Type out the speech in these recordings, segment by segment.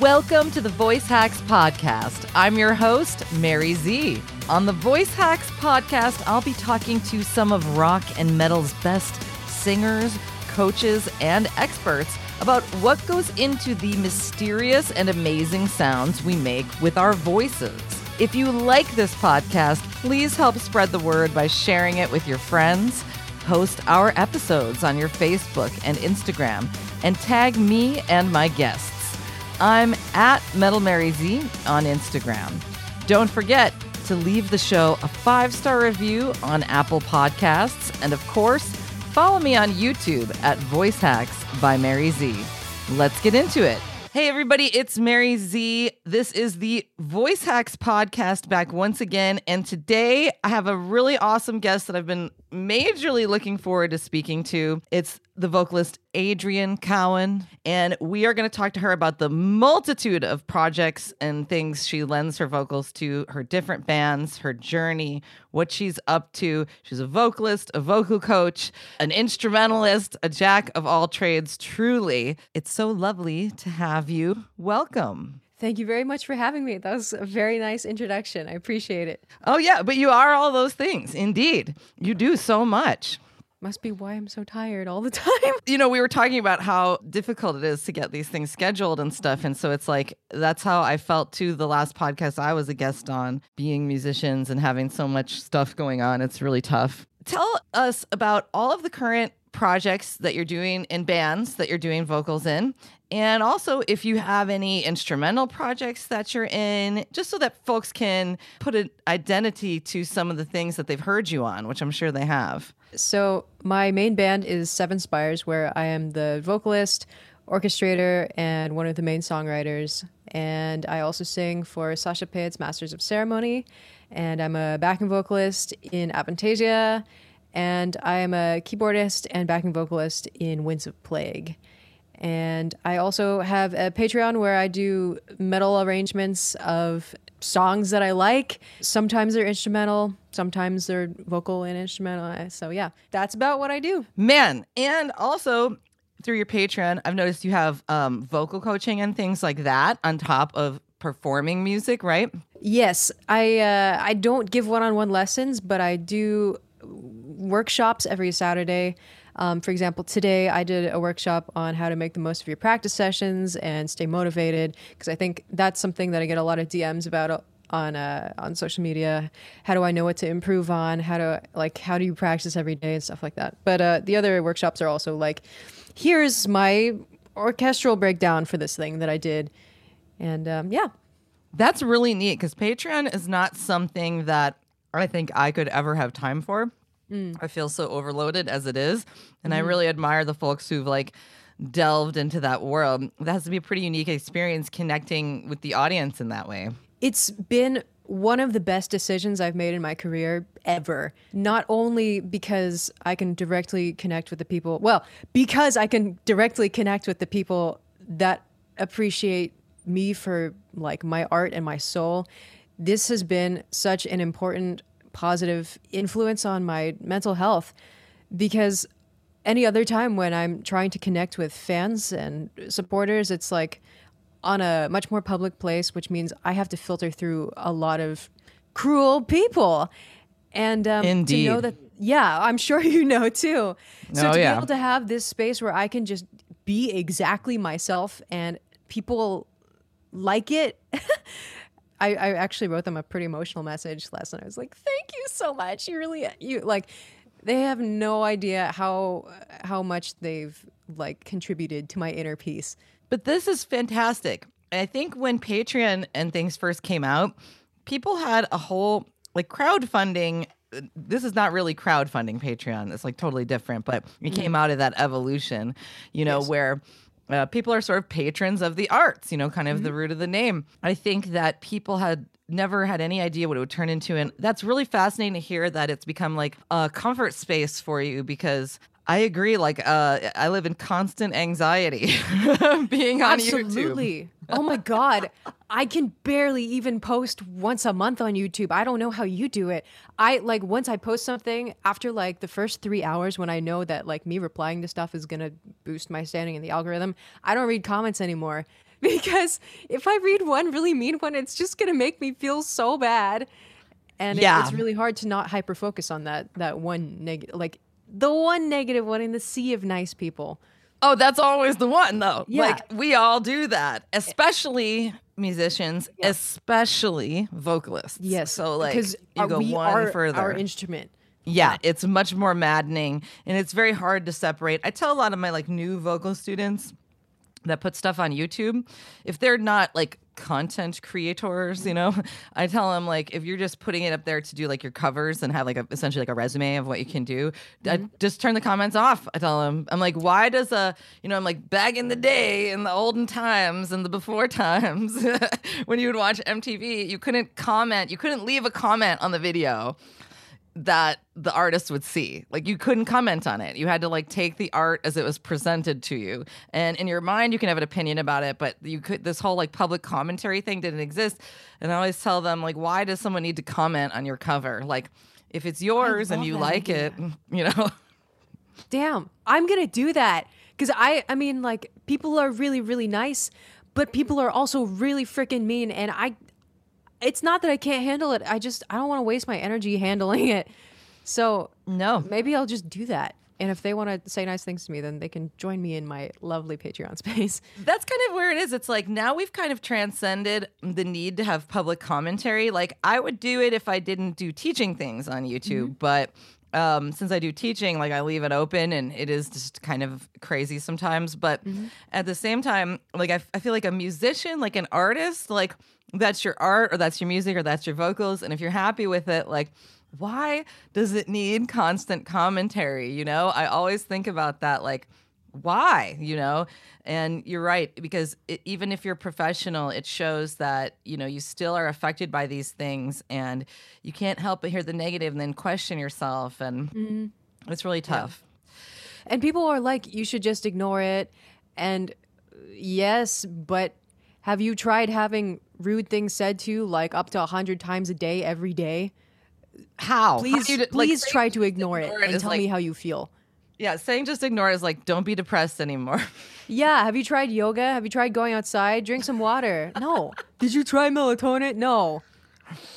Welcome to the Voice Hacks Podcast. I'm your host, Mary Z. On the Voice Hacks Podcast, I'll be talking to some of rock and metal's best singers, coaches, and experts about what goes into the mysterious and amazing sounds we make with our voices. If you like this podcast, please help spread the word by sharing it with your friends. Post our episodes on your Facebook and Instagram and tag me and my guests. I'm at Metal Mary Z on Instagram. Don't forget to leave the show a five star review on Apple Podcasts. And of course, follow me on YouTube at Voice Hacks by Mary Z. Let's get into it. Hey, everybody, it's Mary Z. This is the Voice Hacks podcast back once again. And today I have a really awesome guest that I've been majorly looking forward to speaking to. It's the vocalist Adrienne Cowan. And we are going to talk to her about the multitude of projects and things she lends her vocals to, her different bands, her journey, what she's up to. She's a vocalist, a vocal coach, an instrumentalist, a jack of all trades. Truly, it's so lovely to have you. Welcome. Thank you very much for having me. That was a very nice introduction. I appreciate it. Oh, yeah, but you are all those things. Indeed. You do so much. Must be why I'm so tired all the time. You know, we were talking about how difficult it is to get these things scheduled and stuff. And so it's like, that's how I felt too the last podcast I was a guest on, being musicians and having so much stuff going on. It's really tough. Tell us about all of the current projects that you're doing in bands that you're doing vocals in. And also, if you have any instrumental projects that you're in, just so that folks can put an identity to some of the things that they've heard you on, which I'm sure they have. So, my main band is Seven Spires, where I am the vocalist, orchestrator, and one of the main songwriters. And I also sing for Sascha Paeth's Masters of Ceremony. And I'm a backing vocalist in Avantasia and I am a keyboardist and backing vocalist in Winds of Plague. And I also have a Patreon where I do metal arrangements of songs that I like. Sometimes they're instrumental, sometimes they're vocal and instrumental. So, yeah, that's about what I do. Man, and also through your Patreon, I've noticed you have um, vocal coaching and things like that on top of performing music, right? Yes, I uh, I don't give one-on-one lessons, but I do workshops every Saturday. Um, for example, today I did a workshop on how to make the most of your practice sessions and stay motivated because I think that's something that I get a lot of DMs about uh, on uh, on social media. How do I know what to improve on? How to like how do you practice every day and stuff like that. But uh, the other workshops are also like, here's my orchestral breakdown for this thing that I did, and um, yeah, that's really neat because Patreon is not something that I think I could ever have time for. Mm. I feel so overloaded as it is. And mm. I mm-hmm. really admire the folks who've like delved into that world. That has to be a pretty unique experience connecting with the audience in that way. It's been one of the best decisions I've made in my career ever. Not only because I can directly connect with the people, well, because I can directly connect with the people that appreciate me for like my art and my soul. This has been such an important positive influence on my mental health because any other time when I'm trying to connect with fans and supporters, it's like on a much more public place, which means I have to filter through a lot of cruel people. And um, Indeed. to know that, yeah, I'm sure you know too. So oh, to yeah. be able to have this space where I can just be exactly myself and people like it I, I actually wrote them a pretty emotional message last night. I was like, "Thank you so much. You really you like." They have no idea how how much they've like contributed to my inner peace. But this is fantastic. I think when Patreon and things first came out, people had a whole like crowdfunding this is not really crowdfunding Patreon. It's like totally different, but it came out of that evolution, you know, Yes. where uh, people are sort of patrons of the arts, you know, kind of the root of the name. I think that people had never had any idea what it would turn into. And that's really fascinating to hear that it's become like a comfort space for you because I agree. Like, uh, I live in constant anxiety being on YouTube. Absolutely. Oh my God. I can barely even post once a month on YouTube. I don't know how you do it. I like once I post something after like the first three hours when I know that like me replying to stuff is gonna boost my standing in the algorithm, I don't read comments anymore. Because if I read one really mean one, it's just gonna make me feel so bad. And it- it's really hard to not hyper focus on that that one negative like the one negative one in the sea of nice people. Oh, that's always the one though. Yeah. Like we all do that, especially musicians, especially vocalists. Yes. So like because you go we one are further. Our instrument. yeah, it's much more maddening and it's very hard to separate. I tell a lot of my like new vocal students that put stuff on YouTube, if they're not like content creators, you know, I tell them like if you're just putting it up there to do like your covers and have like a, essentially like a resume of what you can do, I mm-hmm. just turn the comments off. I tell them, I'm like, why does a, you know, I'm like back in the day in the olden times and the before times when you would watch MTV, you couldn't comment, you couldn't leave a comment on the video that the artist would see. Like you couldn't comment on it. You had to like take the art as it was presented to you. And in your mind you can have an opinion about it, but you could this whole like public commentary thing didn't exist. And I always tell them like why does someone need to comment on your cover? Like if it's yours and you like it, you know. Damn, I'm gonna do that because I, I mean, like people are really, really nice, but people are also really freaking mean, and I, it's not that I can't handle it. I just I don't want to waste my energy handling it. So No. maybe I'll just do that. And if they want to say nice things to me, then they can join me in my lovely Patreon space. That's kind of where it is. It's like now we've kind of transcended the need to have public commentary. Like I would do it if I didn't do teaching things on YouTube, mm-hmm. but um, since I do teaching, like I leave it open and it is just kind of crazy sometimes. But at the same time, like I, I feel like a musician, like an artist, like that's your art or that's your music or that's your vocals. And if you're happy with it, like why does it need constant commentary? You know, I always think about that. Like, why you know and you're right because it, even if you're professional it shows that you know you still are affected by these things and you can't help but hear the negative and then question yourself and it's really tough And people are like, you should just ignore it. And uh, yes, but have you tried having rude things said to you like up to a hundred times a day every day? how Please, How do d- like, please try to ignore it and tell like- me how you feel. Yeah saying just ignore it is like don't be depressed anymore Yeah, have you tried yoga? Have you tried going outside? Drink some water. No. Did you try melatonin? No.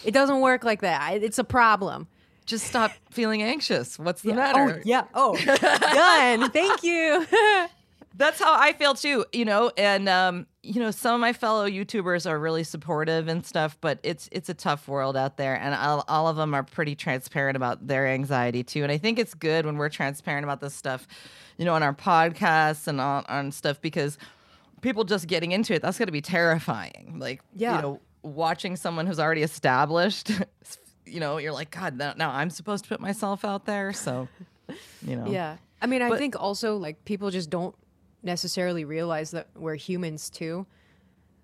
It doesn't work like that. It's a problem. just stop feeling anxious what's the Oh, matter yeah. Oh, done. Thank you. That's how I feel too, you know, and um, you know, some of my fellow YouTubers are really supportive and stuff, but it's it's a tough world out there, and all, all of them are pretty transparent about their anxiety too. And I think it's good when we're transparent about this stuff, you know, on our podcasts and on, on stuff because people just getting into it that's going to be terrifying. Like, Yeah. you know, watching someone who's already established, you know, you're like, God, now, I'm supposed to put myself out there, so you know, Yeah. I mean, I But- think also like people just don't necessarily realize that we're humans too,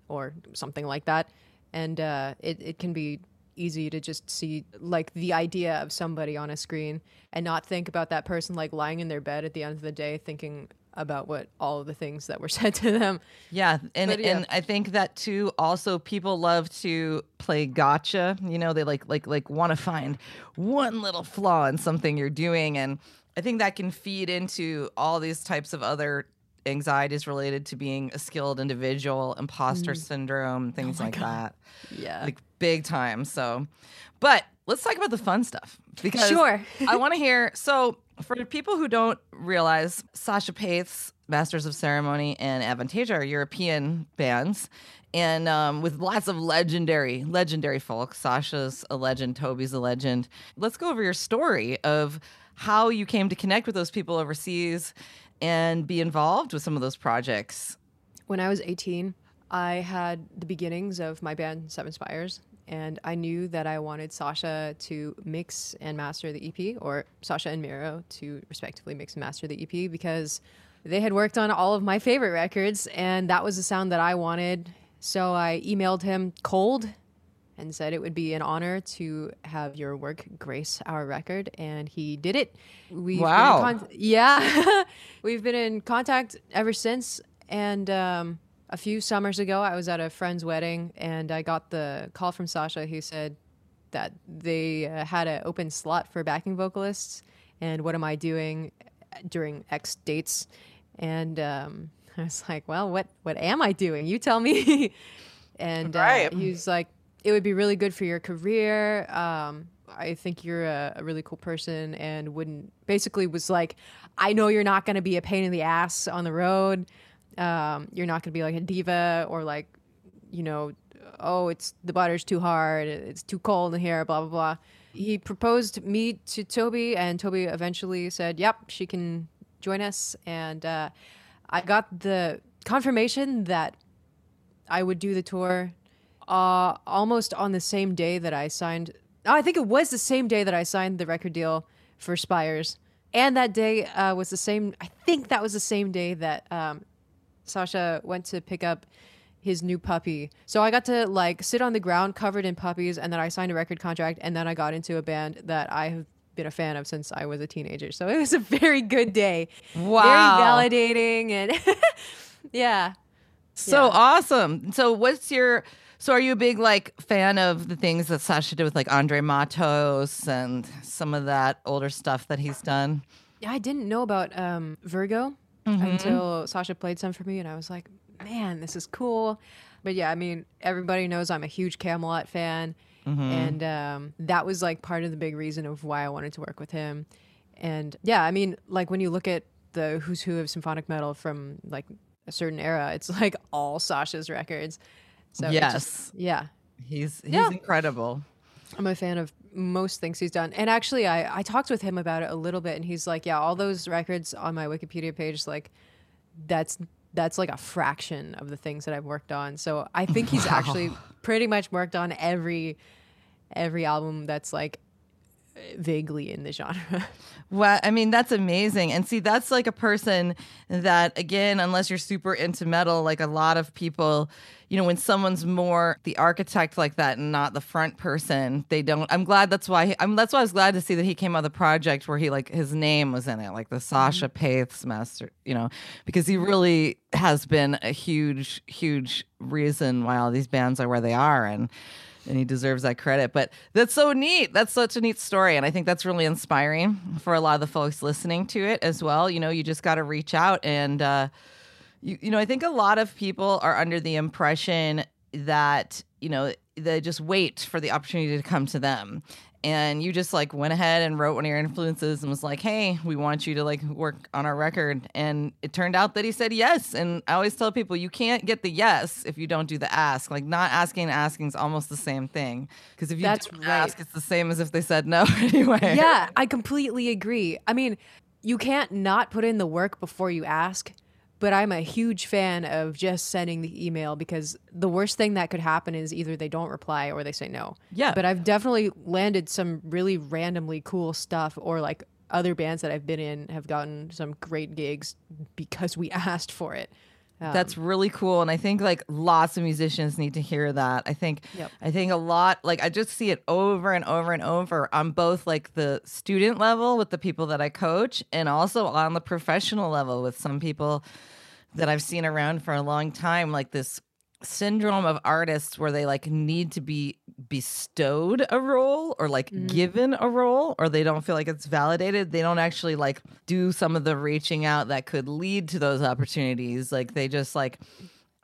or something like that. And uh, it, it can be easy to just see like the idea of somebody on a screen and not think about that person like lying in their bed at the end of the day thinking about what all of the things that were said to them. Yeah, and But, yeah. and I think that too. Also, people love to play gotcha. You know, they like like like want to find one little flaw in something you're doing, and I think that can feed into all these types of other anxieties related to being a skilled individual, imposter syndrome, things like that. Yeah. Like big time. So, but let's talk about the fun stuff because Sure. I want to hear. So, for people who don't realize, Sascha Paeth's Masters of Ceremony and Avantasia are European bands, and um, with lots of legendary, legendary folk. Sascha's a legend. Toby's a legend. Let's go over your story of how you came to connect with those people overseas and be involved with some of those projects. When I was 18, I had the beginnings of my band Seven Spires, and I knew that I wanted Sascha to mix and master the EP, or Sascha and Miro to respectively mix and master the EP, because they had worked on all of my favorite records, and that was the sound that I wanted. So I emailed him cold and said it would be an honor to have your work grace our record, and he did it. We've wow. Con- yeah, we've been in contact ever since, and. Um, a few summers ago, I was at a friend's wedding and I got the call from Sascha who said that they uh, had an open slot for backing vocalists. And what am I doing during X dates? And um, I was like, well, what, what am I doing? You tell me. and uh, right. he was like, it would be really good for your career. Um, I think you're a, a, really cool person and wouldn't basically was like, I know you're not going to be a pain in the ass on the road. Um, you're not going to be like a diva or like, you know, oh, it's the butter's too hard, it's too cold in here, blah blah blah. He proposed me to Toby, and Toby eventually said, "Yep, she can join us." And uh, I got the confirmation that I would do the tour uh, almost on the same day that I signed. Oh, I think it was the same day that I signed the record deal for Spires. And that day uh, was the same, I think that was the same day that um, Sascha went to pick up his new puppy. So I got to like sit on the ground covered in puppies and then I signed a record contract and then I got into a band that I have been a fan of since I was a teenager. So it was a very good day. Wow. Very validating and yeah. So Yeah. awesome. So what's your so are you a big like fan of the things that Sascha did with like Andre Matos and some of that older stuff that he's done? Yeah, I didn't know about um, Virgo until Sascha played some for me, and I was like, man, this is cool. But yeah, I mean, everybody knows I'm a huge Kamelot fan, and um, that was like part of the big reason of why I wanted to work with him. And yeah, I mean, like when you look at the who's who of symphonic metal from like a certain era, it's like all Sascha's records. So Yes. just- yeah, He's he's Yeah. incredible. I'm a fan of most things he's done. And actually, I, I talked with him about it a little bit, and he's like, yeah, all those records on my Wikipedia page, like, that's that's like a fraction of the things that I've worked on. So I think he's actually pretty much worked on every every album that's like vaguely in the genre. Well, I mean, that's amazing. And see, that's like a person that, again, unless you're super into metal, like a lot of people, you know, when someone's more the architect like that and not the front person, they don't. I'm glad that's why. He, I'm that's why I was glad to see that he came out of the project where he like his name was in it, like the mm-hmm. Sascha Paeth's master, you know, because he really has been a huge, huge reason why all these bands are where they are. And and he deserves that credit. But that's so neat. That's such a neat story. And I think that's really inspiring for a lot of the folks listening to it as well. You know, you just got to reach out. And, uh, you, you know, I think a lot of people are under the impression that, you know, they just wait for the opportunity to come to them. And you just like went ahead and wrote one of your influences and was like, hey, we want you to like work on our record. And it turned out that he said yes. And I always tell people, you can't get the yes if you don't do the ask. Like not asking and asking is almost the same thing. Because if you That's don't right. ask, it's the same as if they said no anyway. yeah, I completely agree. I mean, you can't not put in the work before you ask, but I'm a huge fan of just sending the email because the worst thing that could happen is either they don't reply or they say no. Yeah. But I've definitely landed some really randomly cool stuff or like other bands that I've been in have gotten some great gigs because we asked for it. Um, That's really cool, and I think like lots of musicians need to hear that. I think, Yep. I think a lot like I just see it over and over and over on both like the student level with the people that I coach, and also on the professional level with some people that I've seen around for a long time. Like this syndrome of artists where they like need to be bestowed a role or like mm. given a role or they don't feel like it's validated. They don't actually like do some of the reaching out that could lead to those opportunities. Like they just like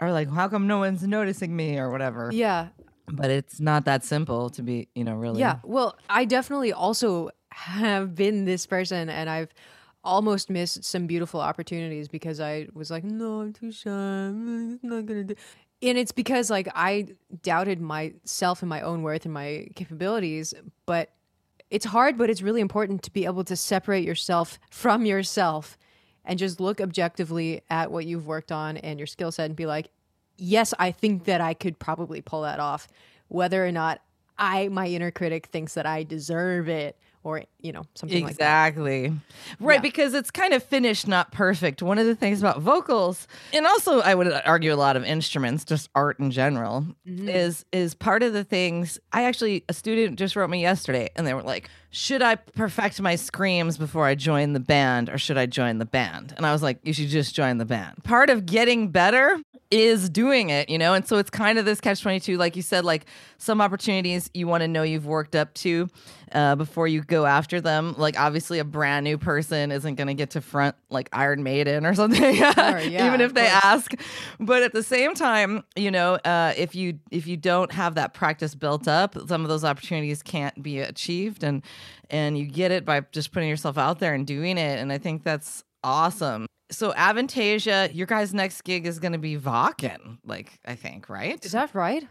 are like how come no one's noticing me? or whatever. Yeah, but it's not that simple to be you know really. Yeah. Well, I definitely also have been this person and I've almost missed some beautiful opportunities because I was like, no, I'm too shy. I'm not to do. And it's because like I doubted myself and my own worth and my capabilities, but it's hard, but it's really important to be able to separate yourself from yourself and just look objectively at what you've worked on and your skill set and be like, yes, I think that I could probably pull that off. Whether or not I my inner critic thinks that I deserve it or you know something like that. Exactly. Right, Yeah. because it's kind of finished, not perfect. One of the things about vocals, and also I would argue a lot of instruments, just art in general, Mm-hmm. is is part of the things. I actually a student just wrote me yesterday and they were like, "Should I perfect my screams before I join the band or should I join the band?" And I was like, "You should just join the band." Part of getting better is doing it, you know? And so it's kind of this catch 22 like you said like some opportunities you want to know you've worked up to uh, before you go after them. Like obviously a brand new person isn't going to get to front like Iron Maiden or something yeah, even if they course. ask. But at the same time, you know, uh, if you if you don't have that practice built up, some of those opportunities can't be achieved and and you get it by just putting yourself out there and doing it and I think that's awesome. So Avantasia, your guys' next gig is going to be Wacken, like I think, right? Is that right?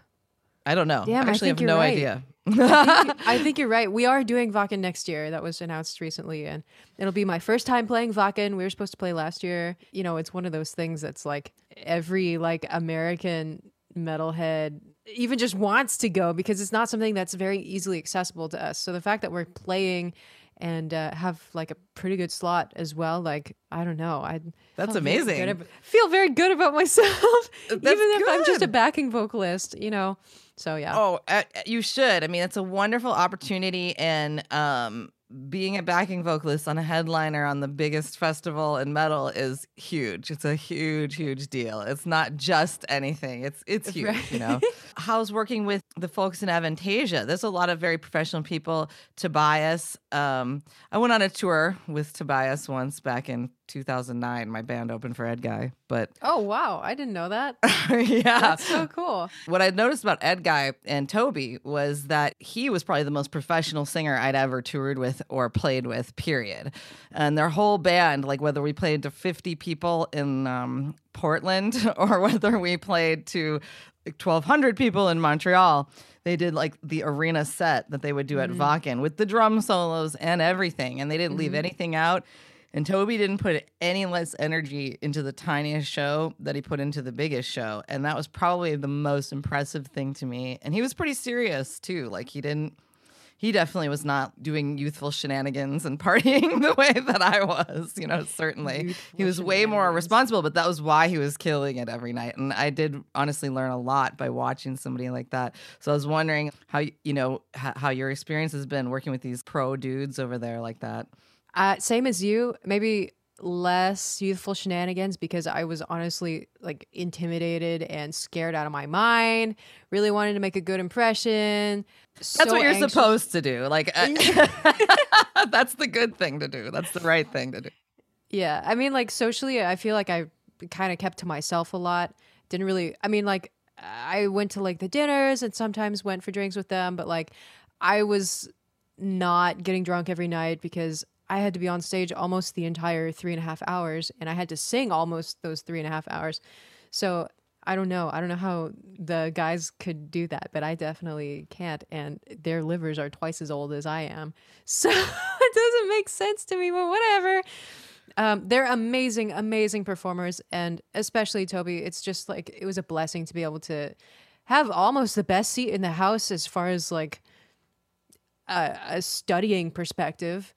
I don't know. Damn, I Actually, think have no right. idea. I think you're right. We are doing Wacken next year. That was announced recently, and it'll be my first time playing Wacken. We were supposed to play last year. You know, it's one of those things that's like every like American metalhead even just wants to go because it's not something that's very easily accessible to us. So the fact that we're playing and uh, have like a pretty good slot as well, like I don't know, I That's amazing. good feel very good about myself, even if I'm just a backing vocalist. You know, so yeah. Oh, uh, you should. I mean, it's a wonderful opportunity, and um, being a backing vocalist on a headliner on the biggest festival in metal is huge. It's a huge, huge deal. It's not just anything. It's it's huge. Right. You know, how's working with the folks in Avantasia? There's a lot of very professional people. Tobias. Um, I went on a tour with Tobias once back in 2009. My band opened for Edguy, but Oh wow, I didn't know that. yeah, That's so cool. what I noticed about Edguy and Toby was that he was probably the most professional singer I'd ever toured with or played with, period. And their whole band, like whether we played to 50 people in um, Portland or whether we played to like 1,200 people in Montreal, they did like the arena set that they would do at Wacken with the drum solos and everything. And they didn't leave anything out. And Toby didn't put any less energy into the tiniest show that he put into the biggest show. And that was probably the most impressive thing to me. And he was pretty serious too. Like he didn't, he definitely was not doing youthful shenanigans and partying the way that I was, you know, certainly. he was way more responsible, but that was why he was killing it every night. And I did honestly learn a lot by watching somebody like that. So I was wondering how, you know, how, how your experience has been working with these pro dudes over there like that. Uh, same as you, maybe less youthful shenanigans because I was honestly like intimidated and scared out of my mind. Really wanted to make a good impression. That's what you're supposed to do. Like, uh, that's the good thing to do. That's the right thing to do. Yeah, I mean, like socially, I feel like I kind of kept to myself a lot. Didn't really. I mean, like I went to like the dinners and sometimes went for drinks with them, but like I was not getting drunk every night because I had to be on stage almost the entire three and a half hours, and I had to sing almost those three and a half hours. So I don't know. I don't know how the guys could do that, but I definitely can't. And their livers are twice as old as I am. So it doesn't make sense to me, but whatever. Um, they're amazing, amazing performers. And especially Toby, it's just like, it was a blessing to be able to have almost the best seat in the house as far as like a, a studying perspective.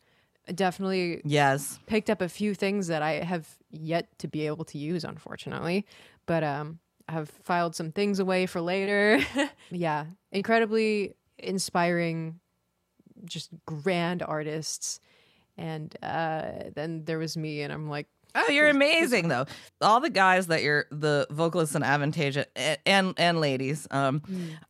Definitely Yes. picked up a few things that I have yet to be able to use, unfortunately. But um, I have filed some things away for later. yeah, incredibly inspiring, just grand artists. And uh, then there was me, and I'm like, Oh, you're amazing though. All the guys that you're the vocalists in Avantasia a- and and ladies um,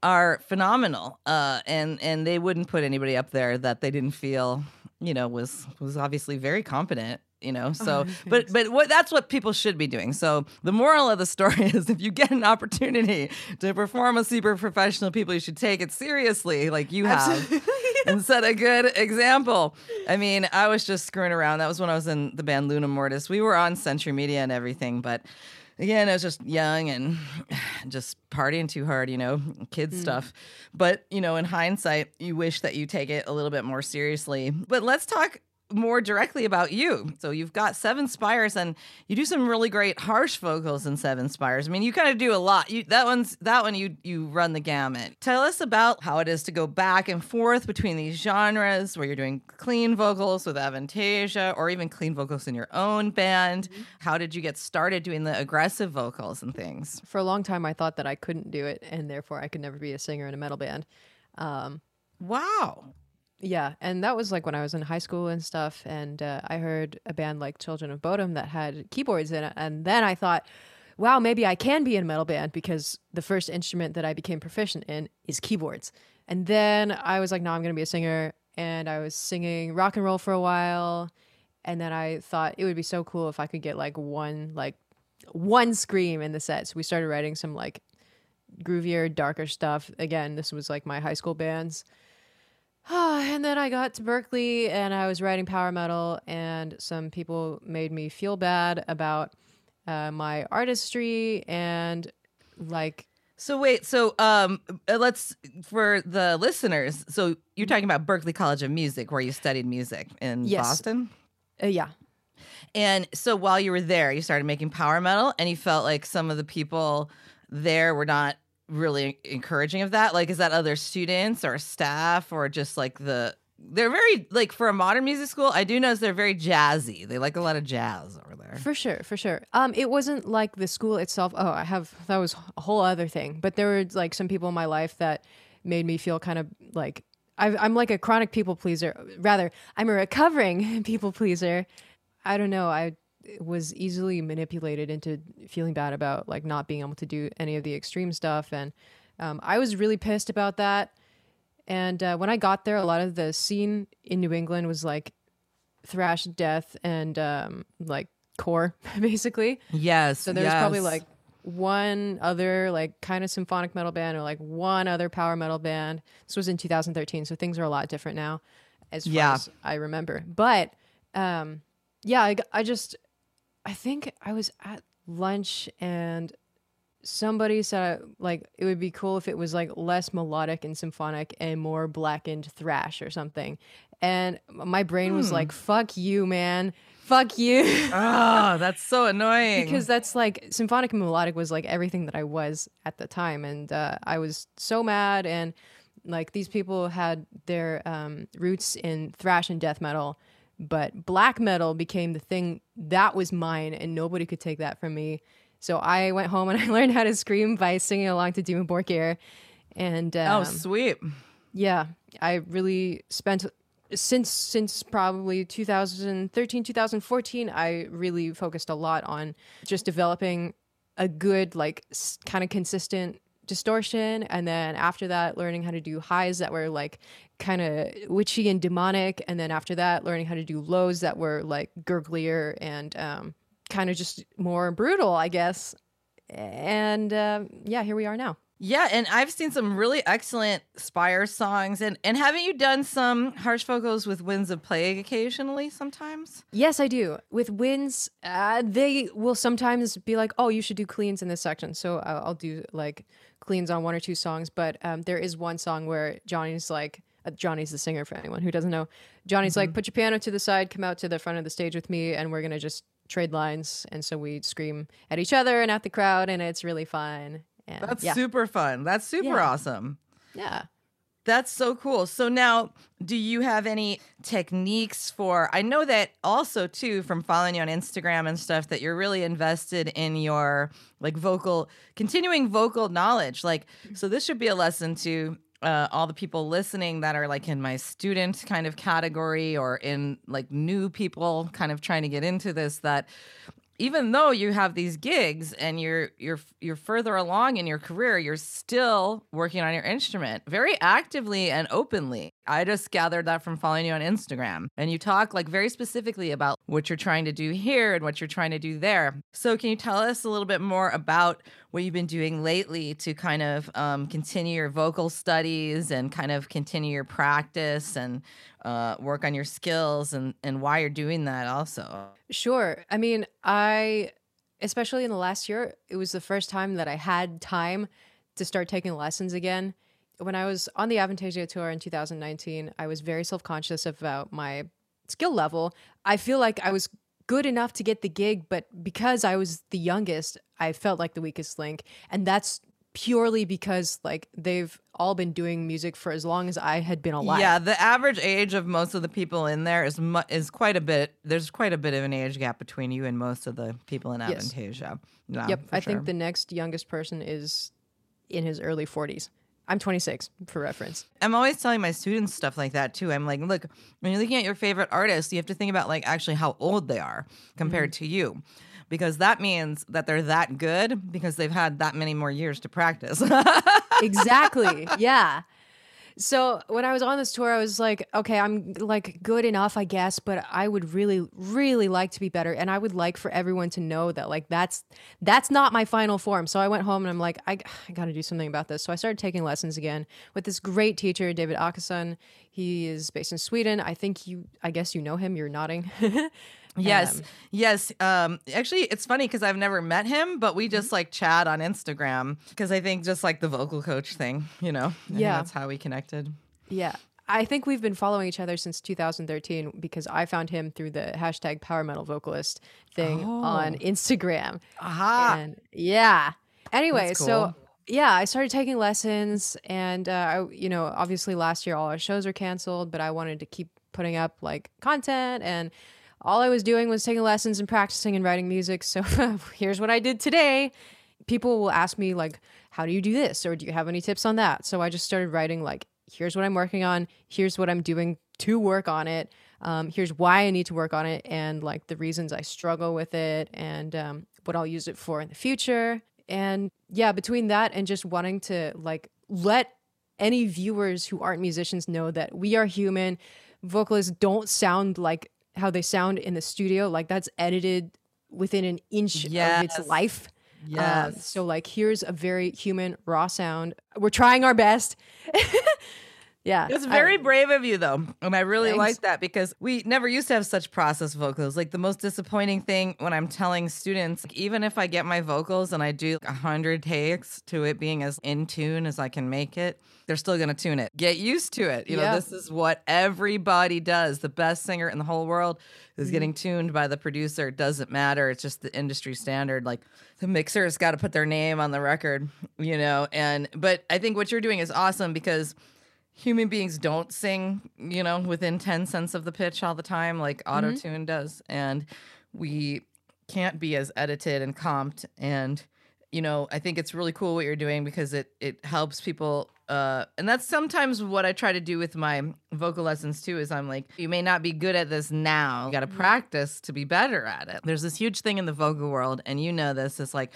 are phenomenal. Uh, and and they wouldn't put anybody up there that they didn't feel you know was was obviously very competent. You know, oh, so but but what that's what people should be doing. So the moral of the story is, if you get an opportunity to perform with super professional people, you should take it seriously, like you have and set a good example. I mean, I was just screwing around. That was when I was in the band Luna Mortis. We were on Century Media and everything, but again, I was just young and just partying too hard, you know, kid hmm. stuff. But, you know, in hindsight, you wish that you take it a little bit more seriously. But let's talk more directly about you. So you've got Seven Spires, and you do some really great harsh vocals in Seven Spires. I mean, you kind of do a lot. You that one's that one you you run the gamut. Tell us about how it is to go back and forth between these genres, where you're doing clean vocals with Avantasia, or even clean vocals in your own band. Mm-hmm. How did you get started doing the aggressive vocals and things? For a long time, I thought that I couldn't do it, and therefore I could never be a singer in a metal band. Um, wow. Yeah, and that was like when I was in high school and stuff, and uh, I heard a band like Children of Bodom that had keyboards in it, and then I thought, wow, maybe I can be in a metal band because the first instrument that I became proficient in is keyboards. And then I was like, no, I'm gonna be a singer, and I was singing rock and roll for a while, and then I thought it would be so cool if I could get like one like one scream in the set. So we started writing some like groovier, darker stuff. Again, this was like my high school bands and then I got to Berklee and I was writing power metal, and some people made me feel bad about uh, my artistry and like. So wait, so um, uh, let's for the listeners. So you're talking about Berklee College of Music, where you studied music in yes. Boston. Uh, yeah. And so while you were there, you started making power metal, and you felt like some of the people there were not really encouraging of that? Like, is that other students or staff or just like the they're very like for a modern music school i do notice they're very jazzy. They like a lot of jazz over there. For sure for sure. Um it wasn't like the school itself oh i have that was a whole other thing but there were like some people in my life that made me feel kind of like i am like a chronic people pleaser rather i'm a recovering people pleaser. I don't know i was easily manipulated into feeling bad about like not being able to do any of the extreme stuff and um, i was really pissed about that and uh, when i got there a lot of the scene in new england was like thrash death and um, like core basically yes so there was yes. probably like one other like kind of symphonic metal band or like one other power metal band this was in 2013 so things are a lot different now as far yeah. as i remember but um yeah I, I just I think I was at lunch and somebody said like it would be cool if it was like less melodic and symphonic and more blackened thrash or something. And my brain was hmm. like, "Fuck you, man." Fuck you. oh, that's so annoying. because that's like symphonic and melodic was like everything that I was at the time. And uh, I was so mad. And like these people had their um, roots in thrash and death metal but black metal became the thing that was mine and nobody could take that from me. So i went home and i learned how to scream by singing along to Dimmu Borgir and oh, um, oh sweet. yeah i really spent since since probably 2013 2014 i really focused a lot on just developing a good like kind of consistent distortion. And then after that learning how to do highs that were like kind of witchy and demonic. And then after that learning how to do lows that were like gurglier and um, kind of just more brutal i guess. And uh, yeah here we are now yeah, and I've seen some really excellent Spire songs, and and haven't you done some harsh vocals with Winds of Plague occasionally? Sometimes. Yes, I do. With Winds, uh, they will sometimes be like, "Oh, you should do cleans in this section," so I'll, I'll do like cleans on one or two songs. But um, there is one song where Johnny's like, uh, Johnny's the singer for anyone who doesn't know. Johnny's mm-hmm. like, "Put your piano to the side, come out to the front of the stage with me, and we're gonna just." trade lines and so we scream at each other and at the crowd and it's really fun and That's yeah. super fun. That's super yeah. awesome. Yeah. That's so cool. So now, do you have any techniques for? I know that also too from following you on Instagram and stuff that you're really invested in your like vocal, continuing vocal knowledge. Like, so this should be a lesson to uh, all the people listening that are like in my student kind of category or in like new people kind of trying to get into this. That even though you have these gigs and you're you're you're further along in your career, you're still working on your instrument very actively and openly. I just gathered that from following you on Instagram. And you talk like very specifically about what you're trying to do here and what you're trying to do there. So, can you tell us a little bit more about what you've been doing lately to kind of um, continue your vocal studies and kind of continue your practice and uh, work on your skills and, and why you're doing that also? Sure. I mean, I, especially in the last year, it was the first time that I had time to start taking lessons again when I was on the Avantasia tour in 2019, I was very self conscious about my skill level, I feel like I was good enough to get the gig, but because I was the youngest, I felt like the weakest link. And that's purely because like they've all been doing music for as long as I had been alive. Yeah, the average age of most of the people in there is mu- is quite a bit. There's quite a bit of an age gap between you and most of the people in Yes. Avantasia. Yeah, Yep. I sure. think the next youngest person is in his early 40s. I'm 26 for reference. I'm always telling my students stuff like that too. I'm like, look, when you're looking at your favorite artists, you have to think about like actually how old they are compared Mm-hmm. to you. Because that means that they're that good because they've had that many more years to practice. exactly. Yeah. So when I was on this tour, I was like, okay, I'm like good enough, I guess, but I would really, really like to be better, and I would like for everyone to know that like that's that's not my final form. So I went home and I'm like, I, I got to do something about this. So I started taking lessons again with this great teacher, David Akason. He is based in Sweden. I think you, I guess you know him. You're nodding. Yes, Um, yes. Um, actually, it's funny because I've never met him, but we Mm-hmm. just like chat on Instagram because I think just like the vocal coach thing, you know, I Yeah. that's how we connected. Yeah. I think we've been following each other since 2013 because I found him through the hashtag power metal vocalist thing on Instagram. Aha! And yeah. Anyway, That's so yeah, I started taking lessons, and uh, I, you know, obviously last year all our shows were canceled, but I wanted to keep putting up like content, and all I was doing was taking lessons and practicing and writing music. So here's what I did today. People will ask me like, "How do you do this?" or "Do you have any tips on that?" So I just started writing like, "Here's what I'm working on. Here's what I'm doing to work on it." Um, here's why I need to work on it and like the reasons I struggle with it and um, what I'll use it for in the future. And yeah, between that and just wanting to like let any viewers who aren't musicians know that we are human. Vocalists don't sound like how they sound in the studio. Like that's edited within an inch of its life. Um, so like here's a very human raw sound. We're trying our best. yeah. It's I- very brave of you, though. And I really like that because we never used to have such process vocals. Like, the most disappointing thing when I'm telling students, like, even if I get my vocals and I do a 100 takes to it being as in tune as I can make it, they're still going to tune it. Get used to it. You know, this is what everybody does. The best singer in the whole world is Mm-hmm. getting tuned by the producer. It doesn't matter. It's just the industry standard. Like, the mixer's got to put their name on the record, you know? And, but I think what you're doing is awesome because human beings don't sing, you know, within 10 cents of the pitch all the time like auto tune does. And we can't be as edited and comped. And, you know, I think it's really cool what you're doing because it it helps people. Uh, and that's sometimes what I try to do with my vocal lessons too. Is I'm like, you may not be good at this now. You got to practice to be better at it. There's this huge thing in the vocal world, and you know this. It's like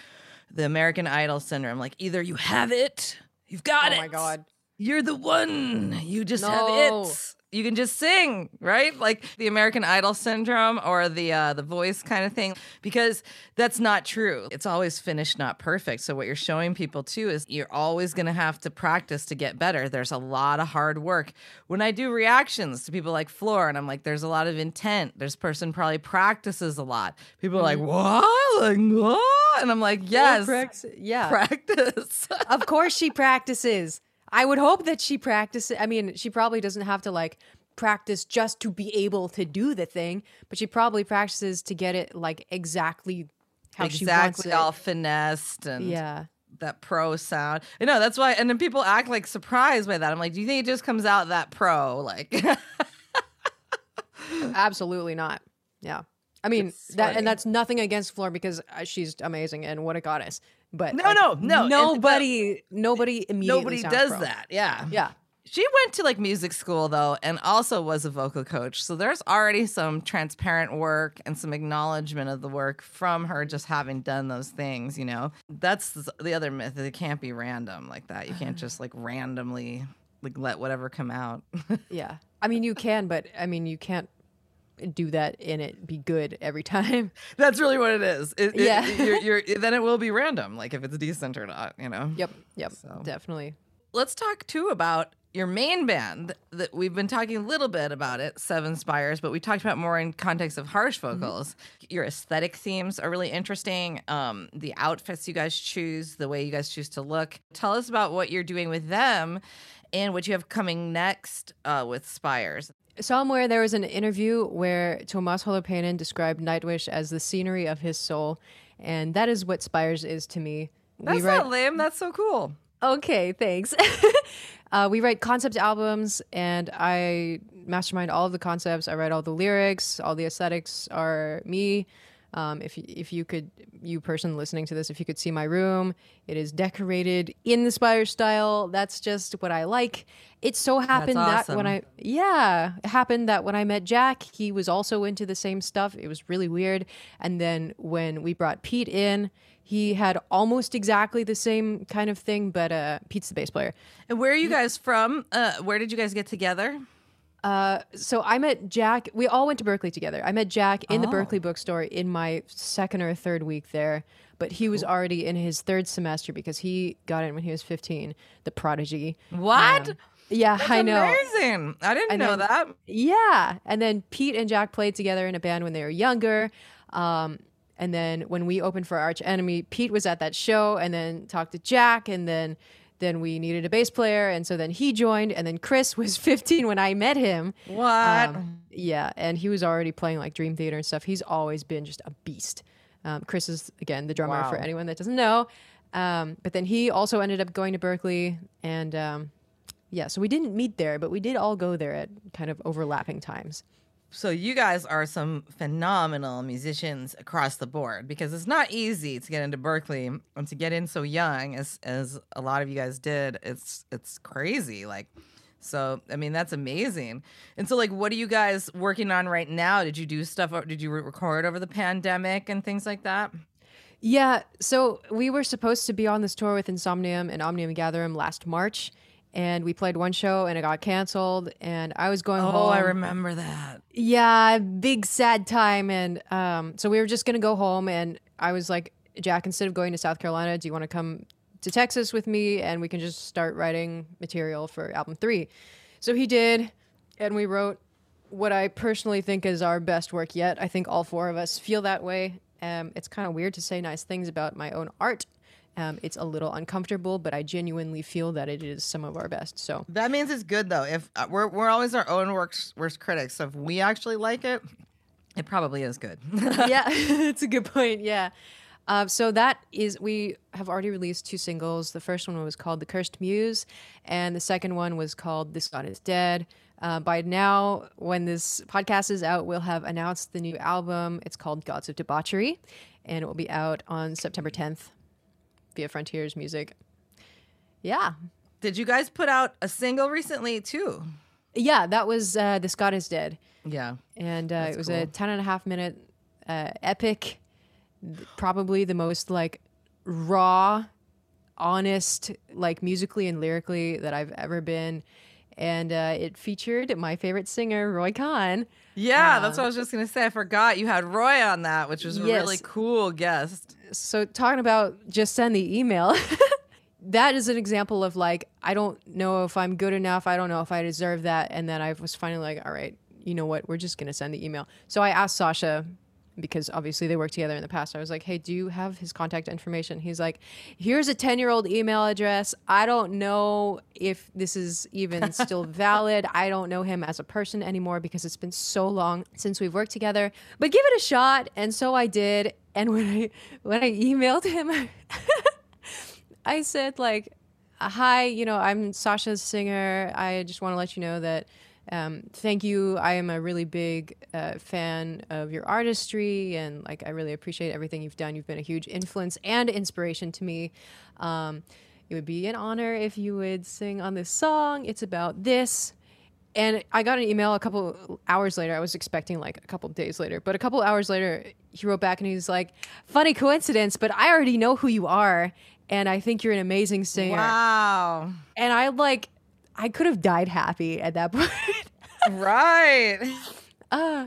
the American Idol syndrome. Like either you have it, you've got Oh it. Oh my God. You're the one. You just No. have it. You can just sing, right? Like the American Idol syndrome or the uh, the voice kind of thing, because that's not true. It's always finished, not perfect. So what you're showing people too is you're always going to have to practice to get better. There's a lot of hard work. When I do reactions to people like Floor, and I'm like, there's a lot of intent. This person probably practices a lot. People are like, what? Like what? And I'm like, yes, Prax- yeah. practice. of course she practices. I would hope that she practices. I mean, she probably doesn't have to like practice just to be able to do the thing, but she probably practices to get it like exactly how she wants exactly it. all finessed and yeah. that pro sound. you know that's why, and then people act like surprised by that. I'm like, do you think it just comes out that pro? Like, Absolutely not. Yeah. I mean, It's that funny. and that's nothing against Floor because uh, she's amazing and what a goddess. But No, like, no, no, Nobody nobody immediately nobody does pro. that. Yeah, Yeah. She went to like music school though, and also was a vocal coach. So there's already some transparent work and some acknowledgement of the work from her just having done those things. You know, that's the other myth. It can't be random like that. You can't just like randomly like let whatever come out. Yeah. I mean, you can, but I mean, you can't do that and it be good every time. That's really what it is. It, it- Yeah. you're, you're, then it will be random, like if it's decent or not. You know. Yep. Yep. So. Definitely. Let's talk too about your main band. That we've been talking a little bit about it, Seven Spires, but we talked about more in context of harsh vocals. Your aesthetic themes are really interesting. Um, the outfits you guys choose, the way you guys choose to look. Tell us about what you're doing with them and what you have coming next uh, with Spires. Somewhere there was an interview where Tuomas Holopainen described Nightwish as the scenery of his soul, and that is what Spires is to me. That's write, not lame. That's so cool. okay, thanks. uh, we write concept albums, and I mastermind all of the concepts. I write all the lyrics, all the aesthetics are me. Um, if if you could, you person listening to this, if you could see my room, it is decorated in the Spire style. That's just what I like. It so happened that when. I yeah, it happened that when I met Jack, he was also into the same stuff. It was really weird. And then when we brought Pete in, he had almost exactly the same kind of thing, but uh, Pete's the bass player. And where are you guys from? Uh, where did you guys get together? Uh, so I met Jack. We all went to Berklee together. I met Jack in the Oh. Berklee bookstore in my second or third week there, but he was already in his third semester because he got in when he was 15. The prodigy. What? Um, yeah, That's I know. Amazing. I didn't And know then- that. Yeah. And then Pete and Jack played together in a band when they were younger. Um, and then when we opened for Arch Enemy, Pete was at that show and then talked to Jack and then then we needed a bass player and so then he joined and then Chris was 15 when I met him. What? Um, yeah, and he was already playing like Dream Theater and stuff. He's always been just a beast. Um, Chris is again the drummer for anyone that doesn't know. Um, but then he also ended up going to Berklee, and um, yeah, so we didn't meet there, but we did all go there at kind of overlapping times. So you guys are some phenomenal musicians across the board because it's not easy to get into Berklee and to get in so young as as a lot of you guys did. It's it's crazy. Like so I mean that's amazing. And so like what are you guys working on right now? Did you do stuff or did you record over the pandemic and things like that? Yeah, so we were supposed to be on this tour with Insomnium and Omnium Gatherum last March, and we played one show and it got canceled, and I was going home. Oh, I remember that. Yeah, big sad time. And um, so we were just gonna go home, and I was like, Jack, instead of going to South Carolina, do you want to come to Texas with me, and we can just start writing material for album three? So he did, and we wrote what I personally think is our best work yet. I think all four of us feel that way. Um, it's kind of weird to say nice things about my own art. Um, it's a little uncomfortable, but I genuinely feel that it is some of our best. So That means it's good though. If uh, we're we're always our own worst worst critics. So if we actually like it, it probably is good. yeah, it's a good point. Yeah. Um, so that is, we have already released two singles. The first one was called The Cursed Muse, and the second one was called This God is Dead. Uh, by now, when this podcast is out, we'll have announced the new album. It's called Gods of Debauchery, and it will be out on September 10th via Frontiers Music. Yeah. Did you guys put out a single recently too? Yeah, that was uh, This God is Dead. Yeah. and uh, it was cool. a 10 and a half minute uh, epic probably the most like raw honest like musically and lyrically that i've ever been and uh, it featured my favorite singer roy khan Yeah, that's what I was just gonna say. I forgot you had Roy on that, which was a really cool guest. So talking about just send the email that is an example of like i don't know if i'm good enough i don't know if i deserve that and then i was finally like all right you know what? We're just going to send the email. So i asked Sascha because obviously they worked together in the past. I was like hey do you have his contact information? He's like here's a 10 year old email address. I don't know if this is even still valid. I don't know him as a person anymore because it's been so long since we've worked together. But give it a shot. And so i did. And when i when i emailed him I said like, "Hi, you know, I'm Sascha's singer. I just want to let you know that um, thank you. I am a really big uh, fan of your artistry, and like I really appreciate everything you've done. You've been a huge influence and inspiration to me. Um, it would be an honor if you would sing on this song. It's about this." And I got an email a couple hours later. I was expecting like a couple days later, but a couple hours later, he wrote back and he was like, "Funny coincidence, but I already know who you are, and I think you're an amazing singer." Wow. And I like, I could have died happy at that point. right. Uh,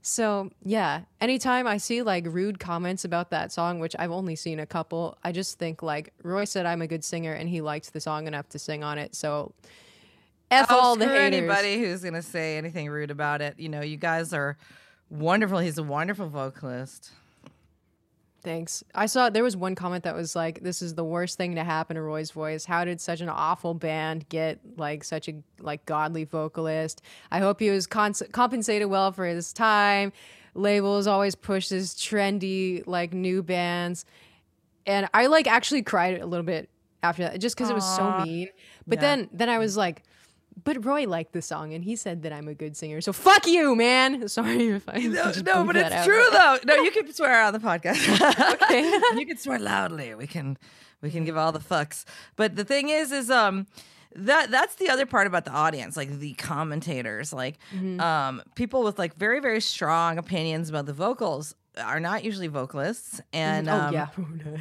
so yeah, anytime I see like rude comments about that song, which I've only seen a couple, I just think like Roy said I'm a good singer and he liked the song enough to sing on it. So f Oh, all the haters. anybody who's gonna say anything rude about it. You know, you guys are wonderful. He's a wonderful vocalist. Thanks. I saw there was one comment that was like, "This is the worst thing to happen to Roy's voice. How did such an awful band get like such a like godly vocalist? I hope he was cons- compensated well for his time. Labels always push this trendy like new bands, and I like actually cried a little bit after that just because it was so mean. But Yeah. then then I was like." But Roy liked the song, and he said that I'm a good singer. So fuck you, man. Sorry if I No, no, but it's out. true though. No, you can swear on the podcast. Okay. you can swear loudly. We can we can give all the fucks. But the thing is, is um that that's the other part about the audience, like the commentators, like Mm-hmm. um people with like very very strong opinions about the vocals are not usually vocalists, and oh um, yeah,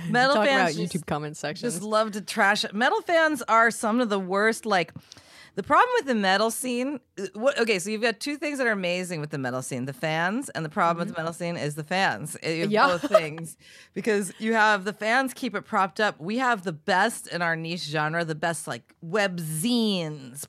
metal Talk fans YouTube comment sections. just love to trash it. Metal fans are some of the worst. Like the problem with the metal scene. uh, What, okay, so you've got two things that are amazing with the metal scene: the fans, and the problem with the metal scene is the fans. Uh, You have Yeah. both things because you have the fans keep it propped up. We have the best in our niche genre, the best like web zines,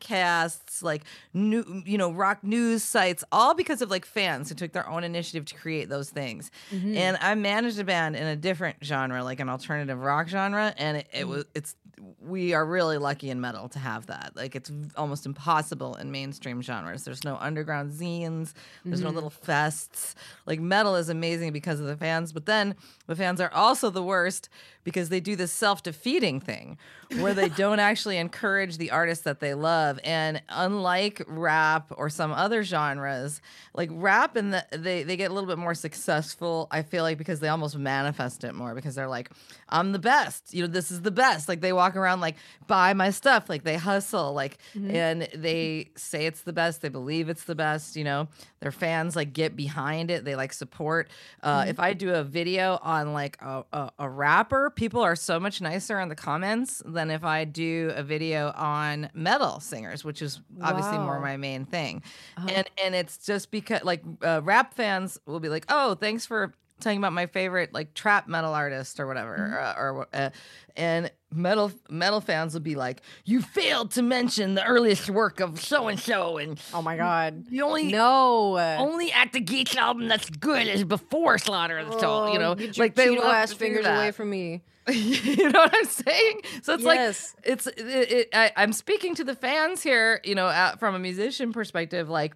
podcasts, like new, you know, rock news sites, all because of like fans who took their own initiative to create those things. And I managed a band in a different genre, like an alternative rock genre, and it, it was it's we are really lucky in metal to have that. Like it's almost impossible in mainstream genres. There's no underground zines, there's no mm-hmm. little fests. Like metal is amazing because of the fans, but then the fans are also the worst because they do this self-defeating thing where they don't actually encourage the artists that they love. And unlike rap or some other genres, like rap and the, they they get a little bit more successful, I feel like because they almost manifest it more because they're like, I'm the best. You know, this is the best. Like they walk around like buy my stuff, like they hustle, like and they say it's the best, they believe it's the best, you know. Their fans like get behind it, they like support. Uh, if I do a video on like a, a, a rapper, people are so much nicer in the comments than if I do a video on metal singers, which is obviously more my main thing. And and it's just because like uh, rap fans will be like, "Oh, thanks for telling about my favorite like trap metal artist or whatever." Uh, or uh, and metal metal fans will be like, "You failed to mention the earliest work of so and so and oh my god. the only No. only At the Gates album that's good is before Slaughter of the Soul." You know, Oh, like they love ass fingers that. away from me. you know what I'm saying? So it's Yes. like it's it, it, I, I'm speaking to the fans here, you know, uh, from a musician perspective. Like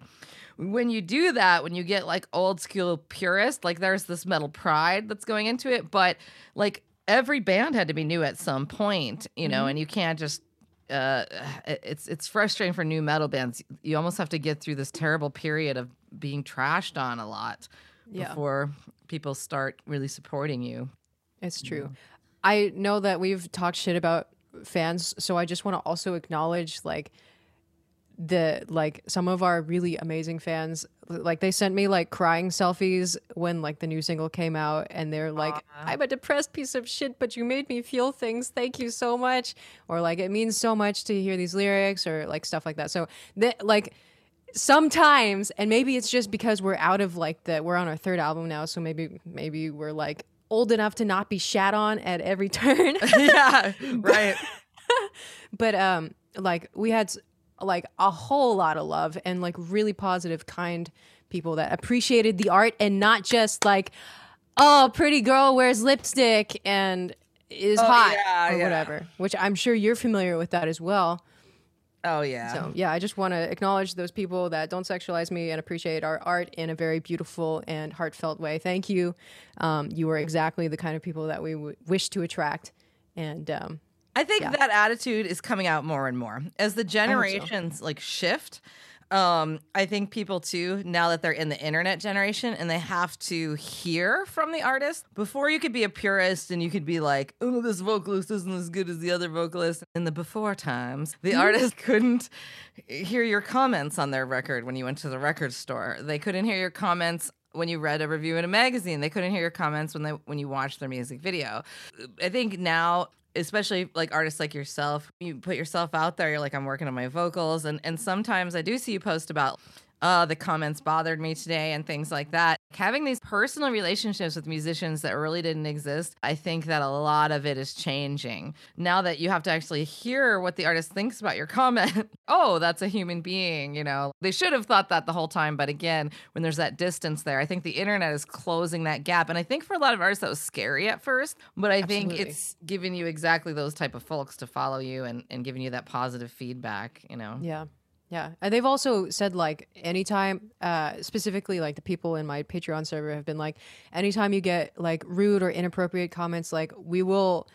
when you do that, when you get like old school purist, like there's this metal pride that's going into it, but like every band had to be new at some point, you know, and you can't just uh, it's it's frustrating for new metal bands. You almost have to get through this terrible period of being trashed on a lot Yeah. before people start really supporting you. It's true. I know that we've talked shit about fans, so I just want to also acknowledge like the like some of our really amazing fans like they sent me like crying selfies when like the new single came out and they're like i'm a depressed piece of shit but you made me feel things. Thank you so much. Or like it means so much to hear these lyrics or like stuff like that. So that like sometimes and maybe it's just because we're out of like the we're on our third album now so maybe maybe we're like old enough to not be shat on at every turn. Yeah, right. but um like we had like a whole lot of love and like really positive kind people that appreciated the art and not just like oh pretty girl wears lipstick and is hot Oh, yeah, or yeah. whatever which i'm sure you're familiar with that as well Oh yeah. so yeah i just want to acknowledge those people that don't sexualize me and appreciate our art in a very beautiful and heartfelt way thank you um, you are exactly the kind of people that we w- wish to attract and um, I think that attitude is coming out more and more as the generations like shift. Um, I think people too, now that they're in the internet generation and they have to hear from the artist. Before you could be a purist and you could be like, oh, this vocalist isn't as good as the other vocalist. In the before times, the artist couldn't hear your comments on their record when you went to the record store. They couldn't hear your comments when you read a review in a magazine. They couldn't hear your comments when they when you watched their music video. I think now especially like artists like yourself, you put yourself out there, you're like, I'm working on my vocals. And and sometimes I do see you post about uh, the comments bothered me today and things like that. Having these personal relationships with musicians that really didn't exist, I think that a lot of it is changing. Now that you have to actually hear what the artist thinks about your comment, oh, that's a human being, you know. They should have thought that the whole time, but again, when there's that distance there, I think the internet is closing that gap. And I think for a lot of artists that was scary at first, but I Absolutely. think it's giving you exactly those type of folks to follow you and, and giving you that positive feedback, you know. Yeah. Yeah. And they've also said like anytime, uh, specifically like the people in my Patreon server have been like, anytime you get like rude or inappropriate comments, like we will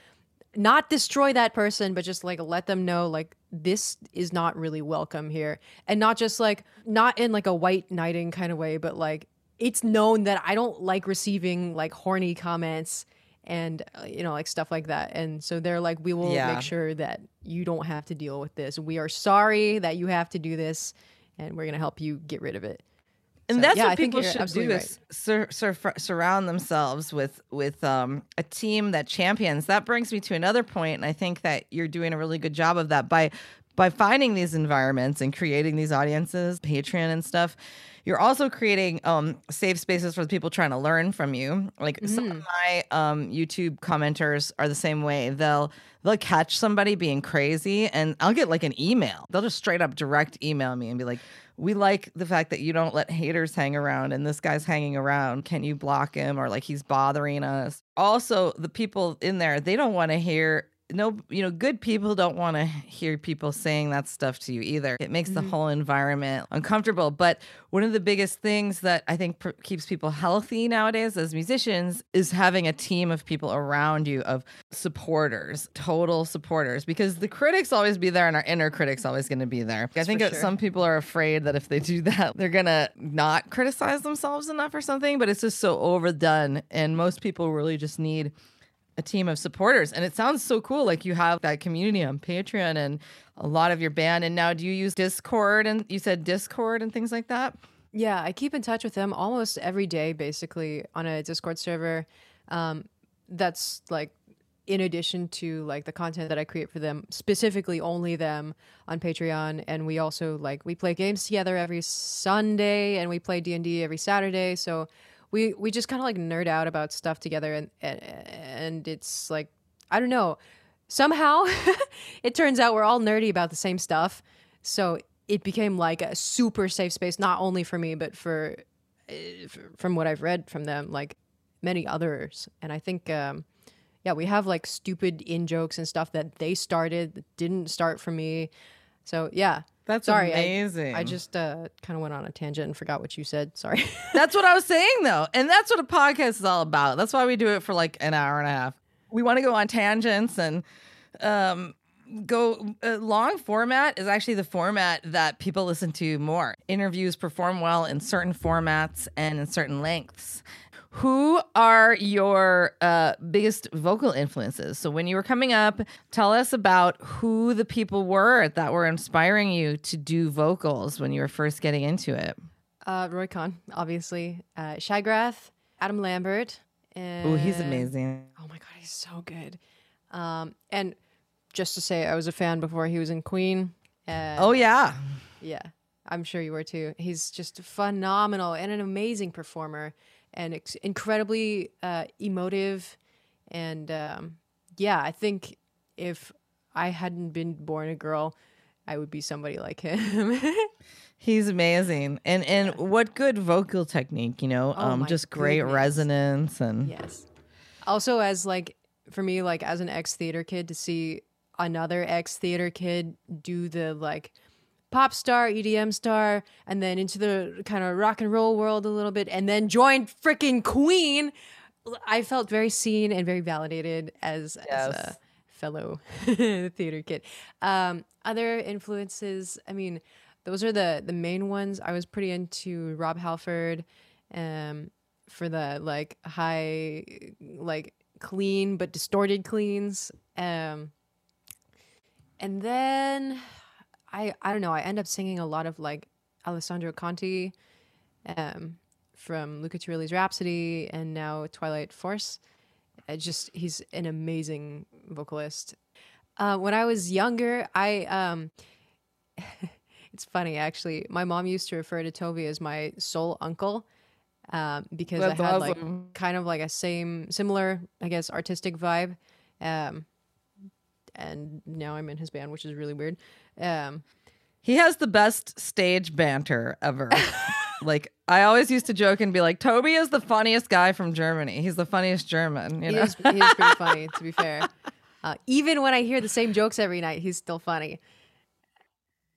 not destroy that person, but just like let them know like this is not really welcome here. And not just like, not in like a white knighting kind of way, but like it's known that I don't like receiving like horny comments and uh, you know like stuff like that. And so they're like we will Yeah. make sure that you don't have to deal with this. We are sorry that you have to do this and we're going to help you get rid of it. And So, that's yeah, what people should do is sur- sur- surround themselves with with um, a team that champions. That brings me to another point and i think that you're doing a really good job of that by by finding these environments and creating these audiences patreon and stuff you're also creating um, safe spaces for the people trying to learn from you like some Mm-hmm. of my um, youtube commenters are the same way they'll they'll catch somebody being crazy and i'll get like an email they'll just straight up direct email me and be like we like the fact that you don't let haters hang around and this guy's hanging around. Can you block him or like he's bothering us? Also, the people in there, they don't want to hear no, you know, good people don't want to hear people saying that stuff to you either. It makes the mm-hmm. whole environment uncomfortable. But one of the biggest things that I think pr- keeps people healthy nowadays as musicians is having a team of people around you of supporters, total supporters, because the critics always be there and our inner critics always going to be there. I think sure. some people are afraid that if they do that, they're going to not criticize themselves enough or something, but it's just so overdone. And most people really just need a team of supporters. And it sounds so cool. Like you have that community on Patreon and a lot of your band. And now do you use Discord and you said Discord and things like that? Yeah, I keep in touch with them almost every day, basically on a Discord server. Um, that's like in addition to like the content that I create for them, specifically only them on Patreon. And we also like we play games together every Sunday, and we play D and D every Saturday. So we we just kind of like nerd out about stuff together, and and, and it's like I don't know. Somehow, it turns out we're all nerdy about the same stuff. So it became like a super safe space, not only for me, but for, uh, f- from what I've read from them, like many others. And I think, um, yeah, we have like stupid in jokes and stuff that they started didn't start for me. So yeah, That's sorry, I- amazing. I, just uh, kind of went on a tangent and forgot what you said. Sorry. That's what I was saying though. And that's what a podcast is all about. That's why we do it for like an hour and a half. We want to go on tangents and um go uh, long format is actually the format that people listen to more. Interviews perform well in certain formats and in certain lengths. Who are your uh, biggest vocal influences? So, when you were coming up, tell us about who the people were that were inspiring you to do vocals when you were first getting into it. Uh, Roy Khan, obviously. Uh, Shagrath, Adam Lambert. And, Oh, he's amazing. Oh my god, he's so good. Um, and just to say, I was a fan before he was in Queen. Oh yeah. yeah, I'm sure you were too. He's just phenomenal and an amazing performer, and ex- incredibly uh, emotive. And um, yeah, I think if I hadn't been born a girl, I would be somebody like him. He's amazing. And and what good vocal technique, you know? Oh um just great goodness. resonance and Yes. Also, as like for me, like as an ex theater kid, to see another ex theater kid do the like pop star, EDM star, and then into the kind of rock and roll world a little bit, and then joined freaking Queen. I felt very seen and very validated as, as a fellow theater kid. Um, other influences, I mean, those are the the main ones. I was pretty into Rob Halford, um, for the like high, like clean but distorted cleans. Um, and then I I don't know. I end up singing a lot of like Alessandro Conti, um, from Luca Turilli's Rhapsody, and now Twilight Force. I just he's an amazing vocalist. Uh, when I was younger, I um, it's funny actually. My mom used to refer to Toby as my soul uncle um, because That's I had awesome. like kind of like a same similar, I guess, artistic vibe. Um, and now I'm in his band, which is really weird. Um, He has the best stage banter ever. like I always used to joke and be like, Toby is the funniest guy from Germany. He's the funniest German. You he know, is, he is pretty funny, to be fair. Uh, even when I hear the same jokes every night, he's still funny.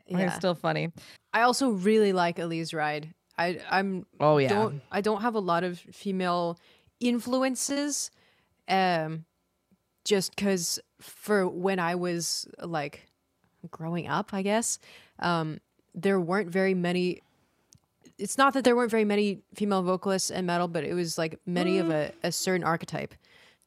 he's Yeah. still funny. I also really like Elize Ryd. I I'm Oh yeah. don't I don't have a lot of female influences, um, just because for when I was like growing up, I guess, um, there weren't very many. It's not that there weren't very many female vocalists in metal, but it was like many of a, a certain archetype.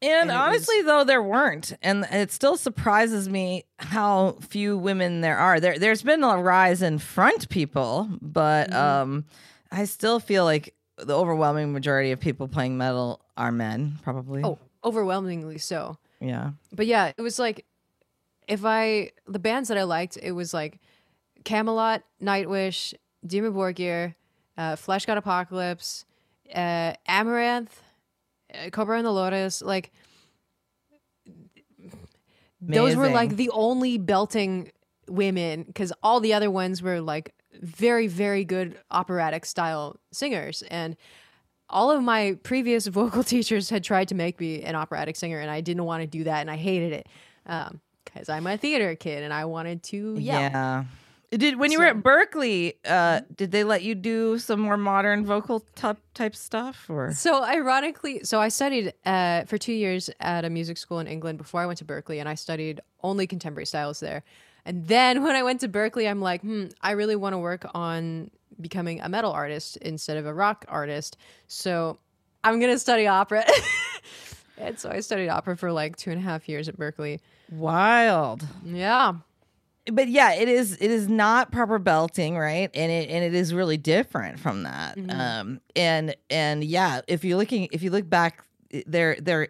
And, And honestly, though, there weren't, and it still surprises me how few women there are. There, there's been a rise in front people, but Mm-hmm. um, I still feel like the overwhelming majority of people playing metal are men. Probably. Oh, overwhelmingly so. Yeah. But yeah, it was like if I the bands that I liked, it was like Kamelot, Nightwish, Dimmu Borgir, uh, Fleshgod Apocalypse, uh, Amaranthe, uh, Cobra and the Lotus. Like those were like the only belting women because all the other ones were like very very good operatic style singers and all of my previous vocal teachers had tried to make me an operatic singer and i didn't want to do that and i hated it because i'm a theater kid and i wanted to yell. Yeah. Did when you were at Berklee, uh, did they let you do some more modern vocal type type stuff or? So ironically, so I studied uh, for two years at a music school in England before I went to Berklee, and I studied only contemporary styles there. And then when I went to Berklee, I'm like, hmm, I really want to work on becoming a metal artist instead of a rock artist. So I'm gonna study opera. and so I studied opera for like two and a half years at Berklee. Wild. Yeah. but yeah, it is it is not proper belting, right? And it and it is really different from that. Um and and yeah, if you're looking if you look back there there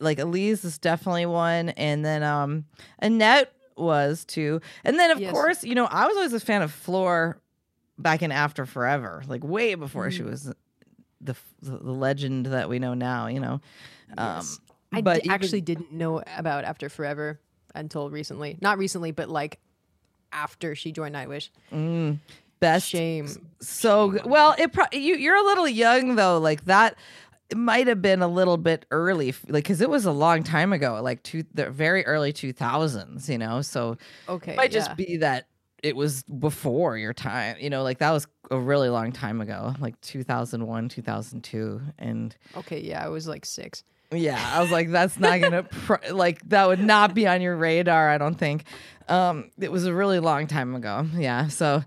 like Elize is definitely one and then um Annette was too. And then of Yes. course, you know, I was always a fan of Floor back in After Forever, like way before she was the the legend that we know now, you know. Um I but d- even- actually didn't know about After Forever until recently. Not recently, but like after she joined Nightwish. Mm, best Shame. so good. well it pro- you you're a little young though like that it might have been a little bit early like because it was a long time ago like two the very early 2000s you know so Okay. it might yeah. just be that it was before your time you know like that was a really long time ago like 2001 2002 and Okay, yeah, I was like six. yeah, I was like, that's not gonna pr- like that would not be on your radar. I don't think. Um, it was a really long time ago. Yeah. So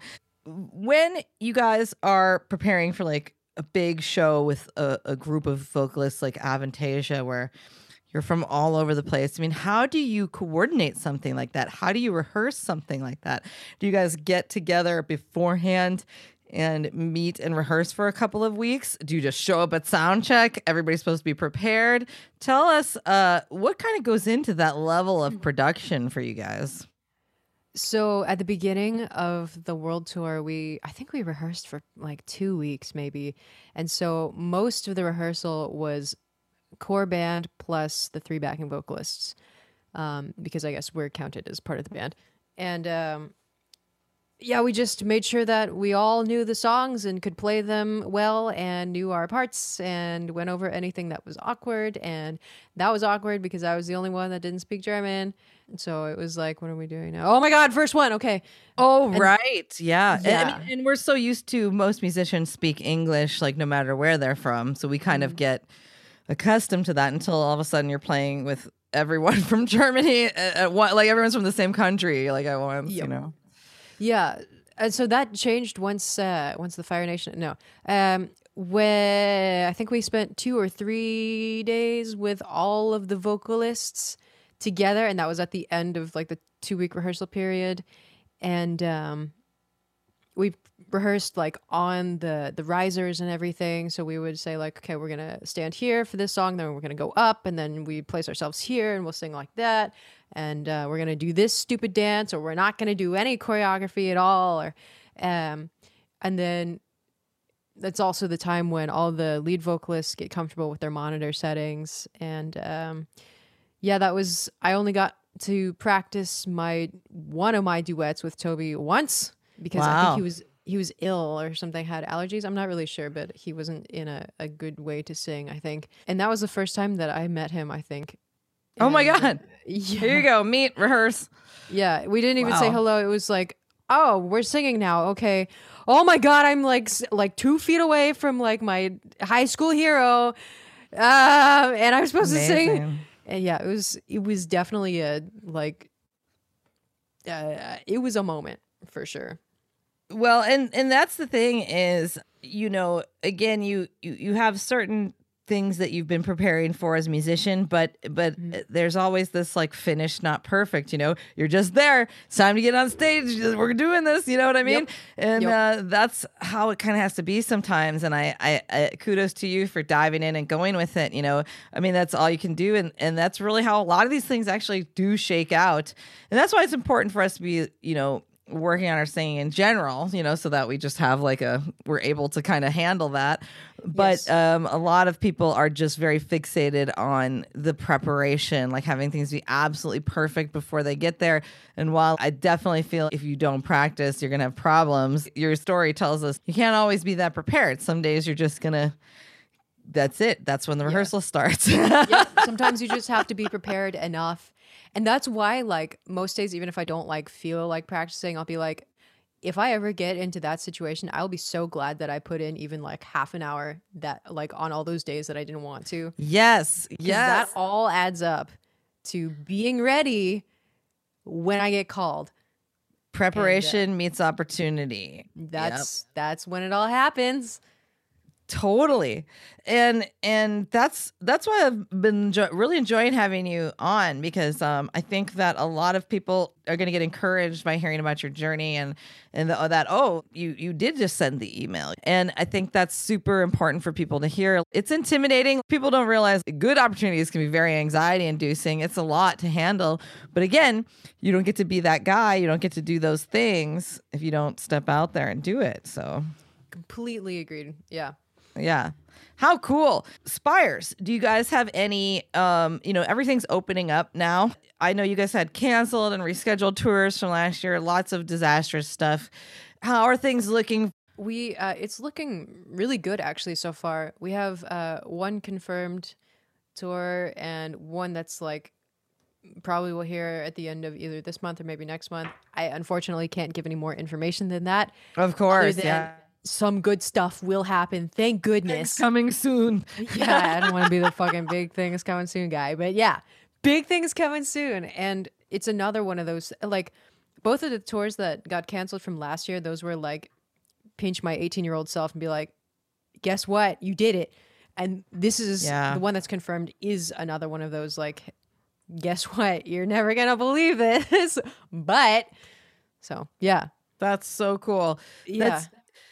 when you guys are preparing for like a big show with a, a group of vocalists like Avantasia, where you're from all over the place. I mean, how do you coordinate something like that? How do you rehearse something like that? Do you guys get together beforehand and meet and rehearse for a couple of weeks? Do you just show up at sound check? Everybody's supposed to be prepared. Tell us uh, what kind of goes into that level of production for you guys. So at the beginning of the world tour, we I think we rehearsed for like two weeks maybe, and so most of the rehearsal was core band plus the three backing vocalists, um, because I guess we're counted as part of the band, and um, yeah, we just made sure that we all knew the songs and could play them well and knew our parts and went over anything that was awkward. And that was awkward because I was the only one that didn't speak German. And So it was like, what are we doing now? Oh my God, first one. Okay. Oh, right. Yeah. And, I Yeah. mean, and we're so used to most musicians speak English, like no matter where they're from. So we kind of get accustomed to that until all of a sudden you're playing with everyone from Germany at, at one, like everyone's from the same country, like at once, you know? Yeah, and so that changed once uh, once the Fire Nation. No, um, where I think we spent two or three days with all of the vocalists together, and that was at the end of like the two week rehearsal period, and um, rehearsed like on the the risers and everything. So we would say like, okay, we're gonna stand here for this song, then we're gonna go up, and then we place ourselves here, and we'll sing like that, and uh, we're gonna do this stupid dance, or we're not gonna do any choreography at all, or Um, and then that's also the time when all the lead vocalists get comfortable with their monitor settings. And um, yeah, that was, I only got to practice my one of my duets with Toby once because I think he was he was ill or something had allergies i'm not really sure but he wasn't in a, a good way to sing i think and that was the first time that i met him i think Oh my God. yeah, Here you go. Meet, rehearse. yeah we didn't even say hello it was like oh we're singing now okay oh my god i'm like like two feet away from like my high school hero um and i'm supposed to sing and yeah, it was it was definitely a like uh, it was a moment for sure. Well, and and that's the thing is, you know, again, you you you have certain things that you've been preparing for as a musician, but but there's always this like finish not perfect, you know. You're just there. It's time to get on stage. We're doing this, you know what I mean? And Yep. uh that's how it kind of has to be sometimes and I, I I kudos to you for diving in and going with it, you know. I mean, that's all you can do and and that's really how a lot of these things actually do shake out. And that's why it's important for us to be, you know, working on our singing in general, you know, so that we just have like a we're able to kind of handle that. But Yes. um a lot of people are just very fixated on the preparation, like having things be absolutely perfect before they get there. And while I definitely feel if you don't practice, you're going to have problems, your story tells us you can't always be that prepared. Some days you're just going to that's it. That's when the rehearsal starts. yeah, sometimes you just have to be prepared enough. And that's why like most days even if I don't like feel like practicing, I'll be like if I ever get into that situation, I'll be so glad that I put in even like half an hour that like on all those days that I didn't want to. Yes. Yes. That all adds up to being ready when I get called. Uh, Preparation meets opportunity. Yep. That's that's when it all happens. Totally. And and that's that's why I've been really enjoying having you on because um I think that a lot of people are going to get encouraged by hearing about your journey and and the, that oh you you did just send the email. And I think that's super important for people to hear. It's intimidating. People don't realize good opportunities can be very anxiety inducing. It's a lot to handle. But again, you don't get to be that guy. You don't get to do those things if you don't step out there and do it. So Completely agreed. Yeah. Yeah. How cool. Spires, do you guys have any um, you know, everything's opening up now. I know you guys had canceled and rescheduled tours from last year, lots of disastrous stuff. How are things looking? We uh, it's looking really good actually so far. We have uh, one confirmed tour and one that's like probably we'll hear at the end of either this month or maybe next month. I unfortunately can't give any more information than that. Of course, than yeah. Some good stuff will happen. Thank goodness. It's coming soon. yeah, I don't want to be the fucking big things coming soon guy, but yeah, big things coming soon. And it's another one of those like both of the tours that got canceled from last year, those were like pinch my 18 year old self and be like, guess what? You did it. And this is Yeah. the one that's confirmed is another one of those like, guess what? You're never gonna believe this. but so yeah. That's so cool. Yeah. That's,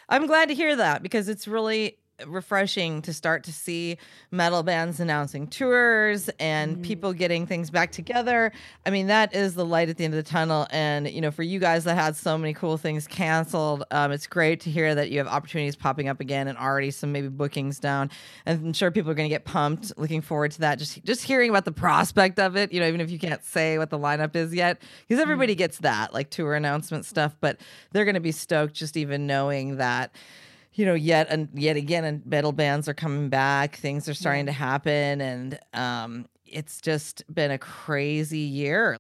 I'm glad to hear that because it's really refreshing to start to see metal bands announcing tours and people getting things back together. I mean, that is the light at the end of the tunnel. And, you know, for you guys that had so many cool things canceled, um, it's great to hear that you have opportunities popping up again and already some maybe bookings down. And I'm sure people are going to get pumped, looking forward to that. Just, just hearing about the prospect of it, you know, even if you can't say what the lineup is yet, because everybody gets that, like tour announcement stuff, but they're going to be stoked just even knowing that you know, yet and yet again, and metal bands are coming back. Things are starting to happen, and um, it's just been a crazy year.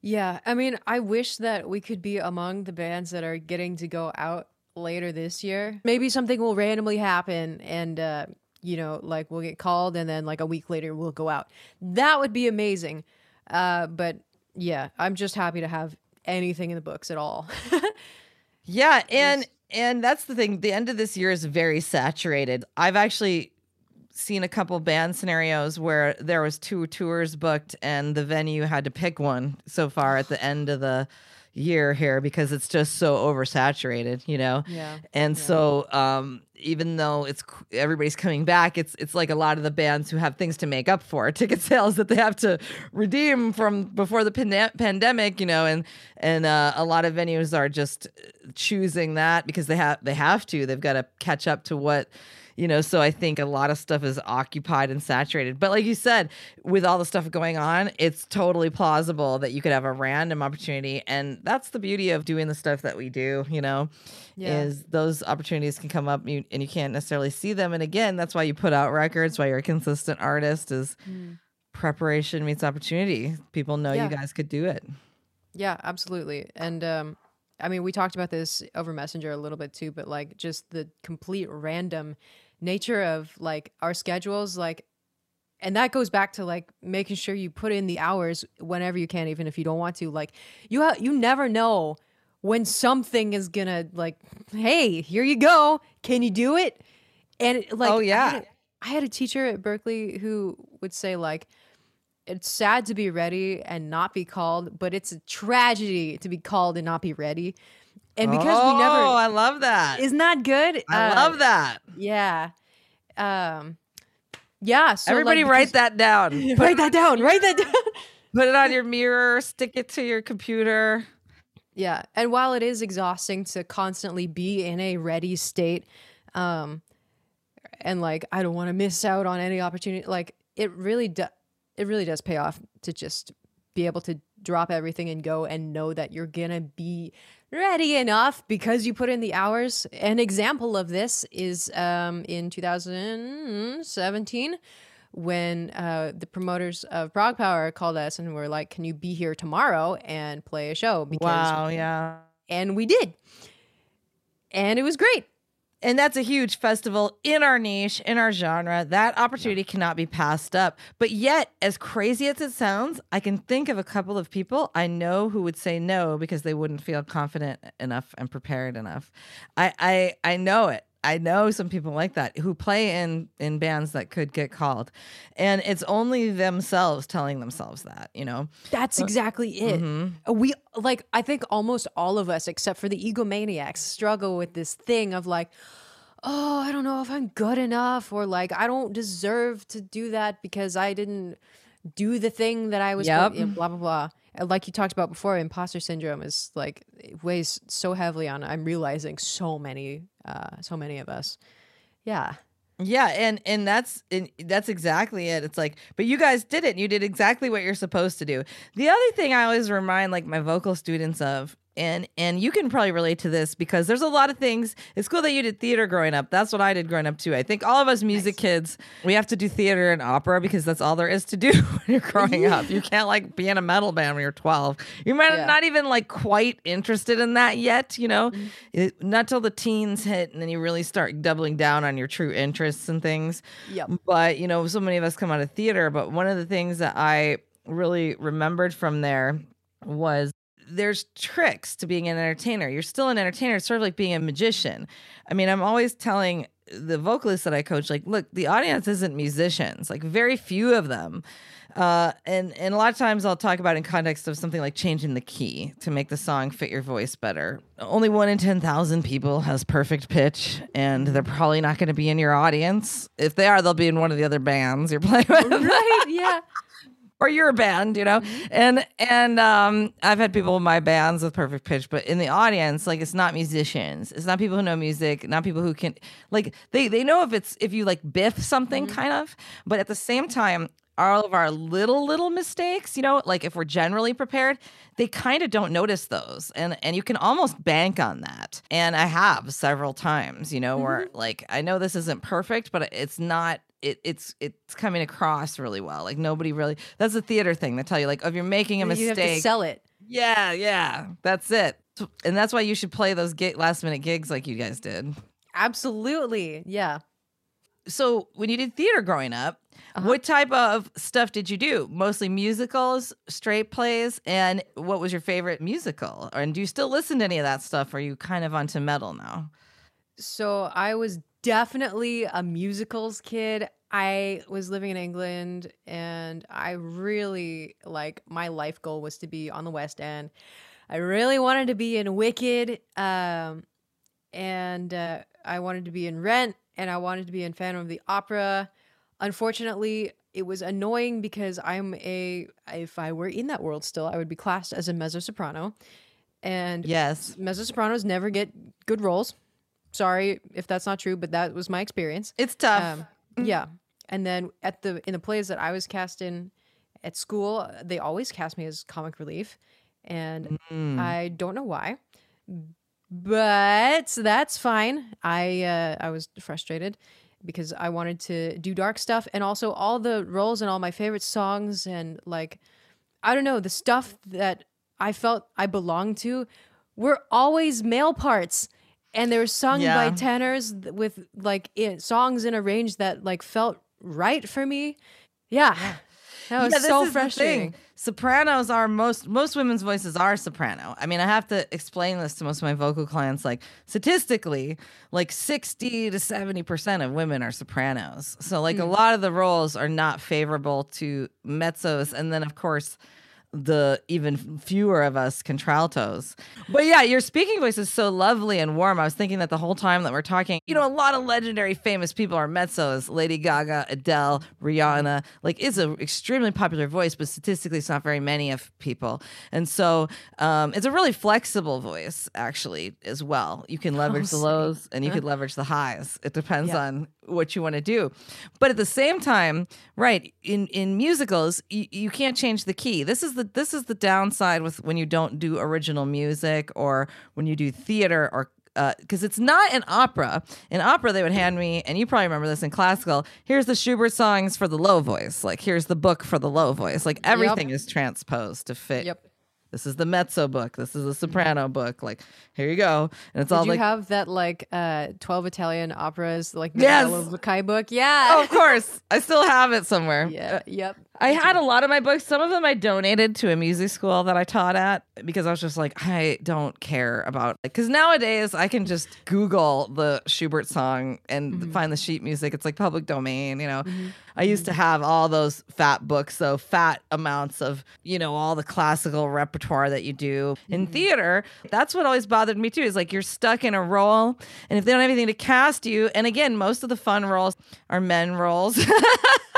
Yeah, I mean, I wish that we could be among the bands that are getting to go out later this year. Maybe something will randomly happen and uh, you know, like we'll get called and then like a week later we'll go out. That would be amazing. Uh, but yeah, I'm just happy to have anything in the books at all. Yeah, and and that's the thing. The end of this year is very saturated. I've actually seen a couple band scenarios where there was two tours booked and the venue had to pick one so far at the end of the year here because it's just so oversaturated, you know. Yeah. And Yeah. so um even though it's everybody's coming back, it's it's like a lot of the bands who have things to make up for, ticket sales that they have to redeem from before the pande- pandemic, you know, and and uh, a lot of venues are just choosing that because they have they have to. They've got to catch up to what you know so i think a lot of stuff is occupied and saturated but like you said with all the stuff going on it's totally plausible that you could have a random opportunity and that's the beauty of doing the stuff that we do you know Yeah. is those opportunities can come up you, and you can't necessarily see them and again that's why you put out records why you're a consistent artist is preparation meets opportunity people know Yeah. you guys could do it Yeah, absolutely. And um I mean, we talked about this over Messenger a little bit too, but like just the complete random nature of like our schedules like and that goes back to like making sure you put in the hours whenever you can even if you don't want to. Like you ha- you never know when something is to like hey, here you go. Can you do it? And like Oh, I yeah. had a- I had a teacher at Berklee who would say like it's sad to be ready and not be called, but it's a tragedy to be called and not be ready. And because oh we never Oh, i love that isn't that good? i Uh, love that Yeah. Um yeah, so everybody like, write that down write that down. Write that down. Put it on your mirror, stick it to your computer. Yeah. And while it is exhausting to constantly be in a ready state, um, and like I don't want to miss out on any opportunity, like it really does it really does pay off to just be able to drop everything and go and know that you're gonna be ready enough because you put in the hours. An example of this is um in 2017 when uh, the promoters of ProgPower called us and were like, "Can you be here tomorrow and play a show?" Because Wow, yeah. and we did. And it was great. And that's a huge festival in our niche, in our genre. That opportunity cannot be passed up. But yet, as crazy as it sounds, I can think of a couple of people I know who would say no because they wouldn't feel confident enough and prepared enough. I I, I know it. I know some people like that who play in in bands that could get called. And it's only themselves telling themselves that, you know. That's exactly it. Mm-hmm. Uh, We like I think almost all of us except for the egomaniacs struggle with this thing of like oh, I don't know if I'm good enough or like I don't deserve to do that because I didn't do the thing that I was Yep. blah blah blah. Like you talked about before, imposter syndrome is like it weighs so heavily on I'm realizing so many uh so many of us. Yeah. Yeah, and and that's and that's exactly it. It's like, but you guys did it. You did exactly what you're supposed to do. The other thing I always remind like my vocal students of and and you can probably relate to this because there's a lot of things. It's cool that you did theater growing up. That's what I did growing up too. I think all of us music kids, we have to do theater and opera because that's all there is to do when you're growing up. You can't like be in a metal band when you're 12. You might Yeah. not even like quite interested in that yet, you know. Mm-hmm. It, not till the teens hit and then you really start doubling down on your true interests and things. Yep. But, you know, so many of us come out of theater, but one of the things that I really remembered from there was there's tricks to being an entertainer. You're still an entertainer. It's sort of like being a magician. I mean, I'm always telling the vocalists that I coach, like, look, the audience isn't musicians, like very few of them. Uh, and and a lot of times I'll talk about in context of something like changing the key to make the song fit your voice better. Only one in ten thousand people has perfect pitch, and they're probably not going to be in your audience. If they are, they'll be in one of the other bands you're playing with Right. Yeah. Or you're a band, you know. Mm-hmm. And and um I've had people in my bands with perfect pitch, but in the audience, like it's not musicians. It's not people who know music, not people who can like they they know if it's if you like biff something mm-hmm. kind of, but at the same time all of our little little mistakes, you know, like if we're generally prepared, they kind of don't notice those. And and you can almost bank on that. And I have several times, you know, where mm-hmm. like I know this isn't perfect, but it's not it, it's it's coming across really well. Like nobody really. That's a theater thing. They tell you like, oh, if you're making a mistake, You have to sell it. yeah, yeah, that's it. And that's why you should play those gi- last minute gigs like you guys did. Absolutely. Yeah. So when you did theater growing up, Uh-huh. what type of stuff did you do? Mostly musicals, straight plays, and what was your favorite musical? And do you still listen to any of that stuff? Or are you kind of onto metal now? So I was definitely a musicals kid. I was living in England and I really like my life goal was to be on the West End. I really wanted to be in Wicked, um, and uh, I wanted to be in Rent, and I wanted to be in Phantom of the Opera. Unfortunately, it was annoying because I'm a. If I were in that world still, I would be classed as a mezzo soprano, and Yes. mezzo sopranos never get good roles. Sorry if that's not true, but that was my experience. It's tough. Um, yeah, and then at the in the plays that I was cast in at school, they always cast me as comic relief, and Mm. I don't know why, but that's fine. I uh, I was frustrated because I wanted to do dark stuff, and also all the roles and all my favorite songs and like I don't know the stuff that I felt I belonged to were always male parts. And they were sung by tenors with like in, songs in a range that like felt right for me. Yeah, that was Yeah, so is the thing. frustrating. Sopranos are most most women's voices are soprano. I mean, I have to explain this to most of my vocal clients. Like statistically, like sixty to seventy percent of women are sopranos. So like a hmm. lot of the roles are not favorable to mezzos, and then of course the even fewer of us contraltos. But yeah, your speaking voice is so lovely and warm. I was thinking that the whole time that we're talking, you know, a lot of legendary famous people are mezzos. Lady Gaga, Adele, Rihanna. Like it's an extremely popular voice, but statistically it's not very many of people. And so um, it's a really flexible voice actually as well. You can leverage the lows and you can leverage the highs. It depends on what you want to do. But at the same time, right, in in musicals, you, you can't change the key. This is the this is the downside with when you don't do original music or when you do theater or uh, because it's not an opera. In opera, they would hand me, and you probably remember this in classical. Here's the Schubert songs for the low voice. Like here's the book for the low voice. Like everything is transposed to fit. Yep. This is the mezzo book. This is the soprano book. Like here you go, and it's all Did all you like have that like uh 12 Italian operas like the Yes. Kai book? Yeah. oh, of course, I still have it somewhere. yeah. Yep. I had a lot of my books. Some of them I donated to a music school that I taught at because I was just like, I don't care about because nowadays I can just Google the Schubert song and mm-hmm. find the sheet music. It's like public domain, you know. Mm-hmm. I used to mm-hmm. have all those fat books, so fat amounts of, you know, all the classical repertoire that you do in theater. That's what always bothered me too, is like you're stuck in a role and if they don't have anything to cast you, and again, most of the fun roles are men roles.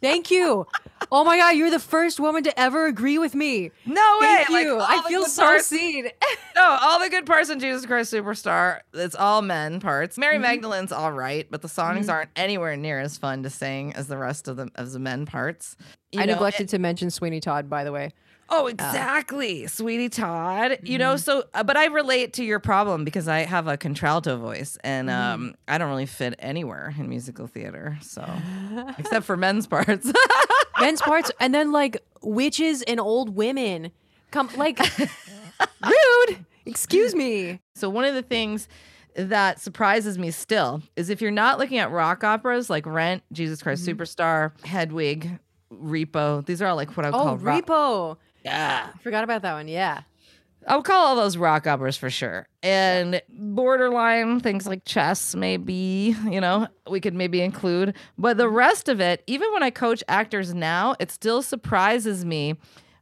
Thank you. Oh my god, you're the first woman to ever agree with me. No way! Thank Like, you. all I feel so seen. No, all the good parts in Jesus Christ Superstar, it's all men parts. Mary mm-hmm. Magdalene's all right, but the songs mm-hmm. aren't anywhere near as fun to sing as the rest of the as the men parts. You I know, neglected to mention Sweeney Todd, by the way. Oh, exactly, Sweeney Todd. You know, so uh, but I relate to your problem because I have a contralto voice and um I don't really fit anywhere in musical theater. So except for men's parts. Men's parts, and then like witches and old women. Come, like, rude. Excuse me. So one of the things that surprises me still is if you're not looking at rock operas like Rent, Jesus Christ Mm-hmm. Superstar, Hedwig, Repo. These are all like what I would Oh, call rock. Repo. Yeah. Forgot about that one. Yeah. I would call all those rock operas for sure. And borderline things like chess, maybe, you know, we could maybe include. But the rest of it, even when I coach actors now, it still surprises me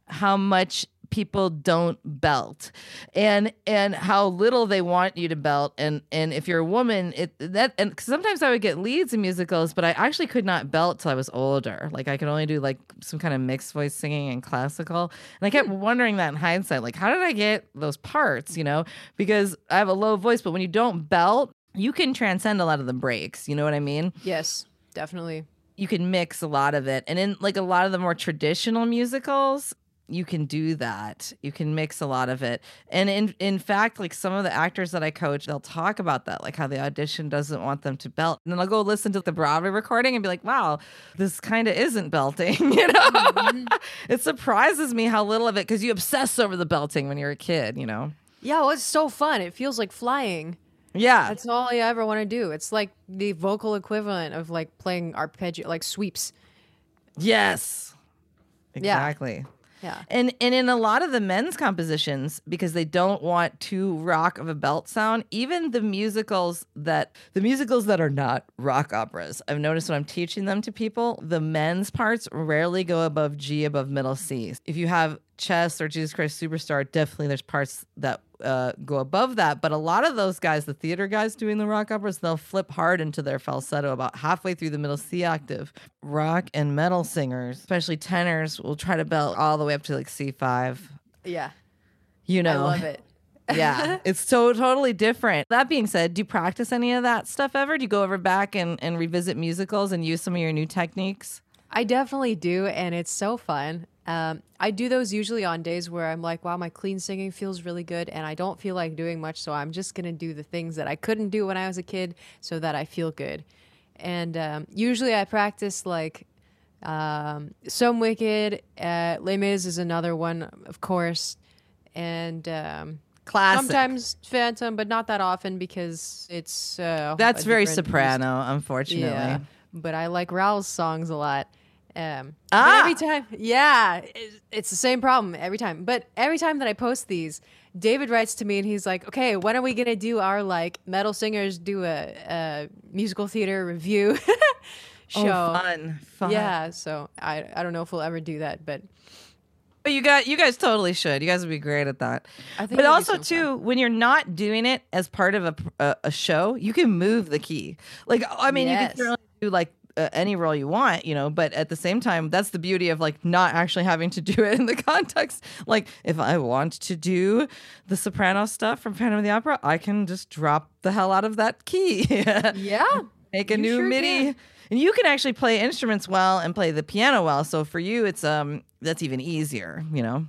how much people don't belt. And and how little they want you to belt. And and if you're a woman it that and sometimes i would get leads in musicals but i actually could not belt till i was older. Like i could only do like some kind of mixed voice singing and classical. And i kept wondering that in hindsight like how did i get those parts you know? Because i have a low voice but when you don't belt you can transcend a lot of the breaks. You know what i mean? Yes, definitely. you can mix a lot of it. And in like a lot of the more traditional musicals, you can do that. You can mix a lot of it. And in in fact, like some of the actors that I coach, they'll talk about that, like how the audition doesn't want them to belt. And then I'll go listen to the Broadway recording and be like, wow, this kind of isn't belting, you know? Mm-hmm. it surprises me how little of it because you obsess over the belting when you're a kid, you know? Yeah, well, it's so fun. It feels like flying. Yeah. That's all I ever want to do. It's like the vocal equivalent of like playing arpeggio, like sweeps. yes. Exactly. Yeah. And and in a lot of the men's compositions, because they don't want too rock of a belt sound, even the musicals that the musicals that are not rock operas, I've noticed when I'm teaching them to people, the men's parts rarely go above G above middle C. If you have Chess or Jesus Christ Superstar, definitely there's parts that uh, go above that. But a lot of those guys, the theater guys doing the rock operas, they'll flip hard into their falsetto about halfway through the middle C octave. Rock and metal singers, especially tenors, will try to belt all the way up to like C5. Yeah. You know, I love it. yeah, it's so totally different. That being said, do you practice any of that stuff ever? Do you go over back and, and revisit musicals and use some of your new techniques? I definitely do, and it's so fun. Um, I do those usually on days where I'm like, wow, my clean singing feels really good, and I don't feel like doing much, so I'm just gonna do the things that I couldn't do when I was a kid so that I feel good. And um, usually I practice like um, Some Wicked, uh, Les Mis is another one, of course, and um, Classic. sometimes Phantom, but not that often because it's uh, That's very soprano, unfortunately. Yeah, but I like Raoul's songs a lot. Um, Ah! every time, yeah, it, it's the same problem every time. But every time that I post these, David writes to me and he's like, "Okay, when are we gonna do our like metal singers do a, a musical theater review show?" Oh, fun, fun. Yeah, so I I don't know if we'll ever do that, but But you got you guys totally should. You guys would be great at that. I think but also so too, when you're not doing it as part of a, a a show, you can move the key. Like I mean, you can certainly do like uh, any role you want, you know. But at the same time, that's the beauty of like not actually having to do it in the context. Like if I want to do the soprano stuff from Phantom of the Opera, I can just drop the hell out of that key. yeah, make a new sure MIDI. can. And you can actually play instruments well and play the piano well. So for you, it's um that's even easier, you know.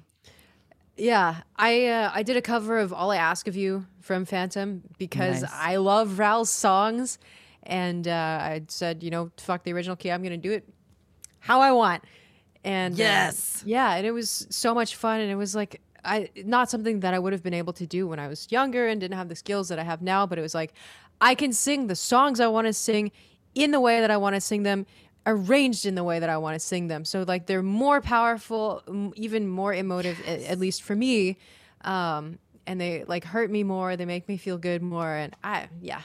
Yeah, I uh, I did a cover of "All I Ask of You" from Phantom because Nice. I love Raoul's songs, and uh, I said, you know, fuck the original key, I'm gonna do it how I want. And uh, Yes. yeah, and it was so much fun, and it was like I not something that I would have been able to do when I was younger and didn't have the skills that I have now, but it was like I can sing the songs I want to sing in the way that I want to sing them arranged in the way that I want to sing them. So like they're more powerful, m- even more emotive, a- at least for me. Um, and they like hurt me more. They make me feel good more. And I, yeah,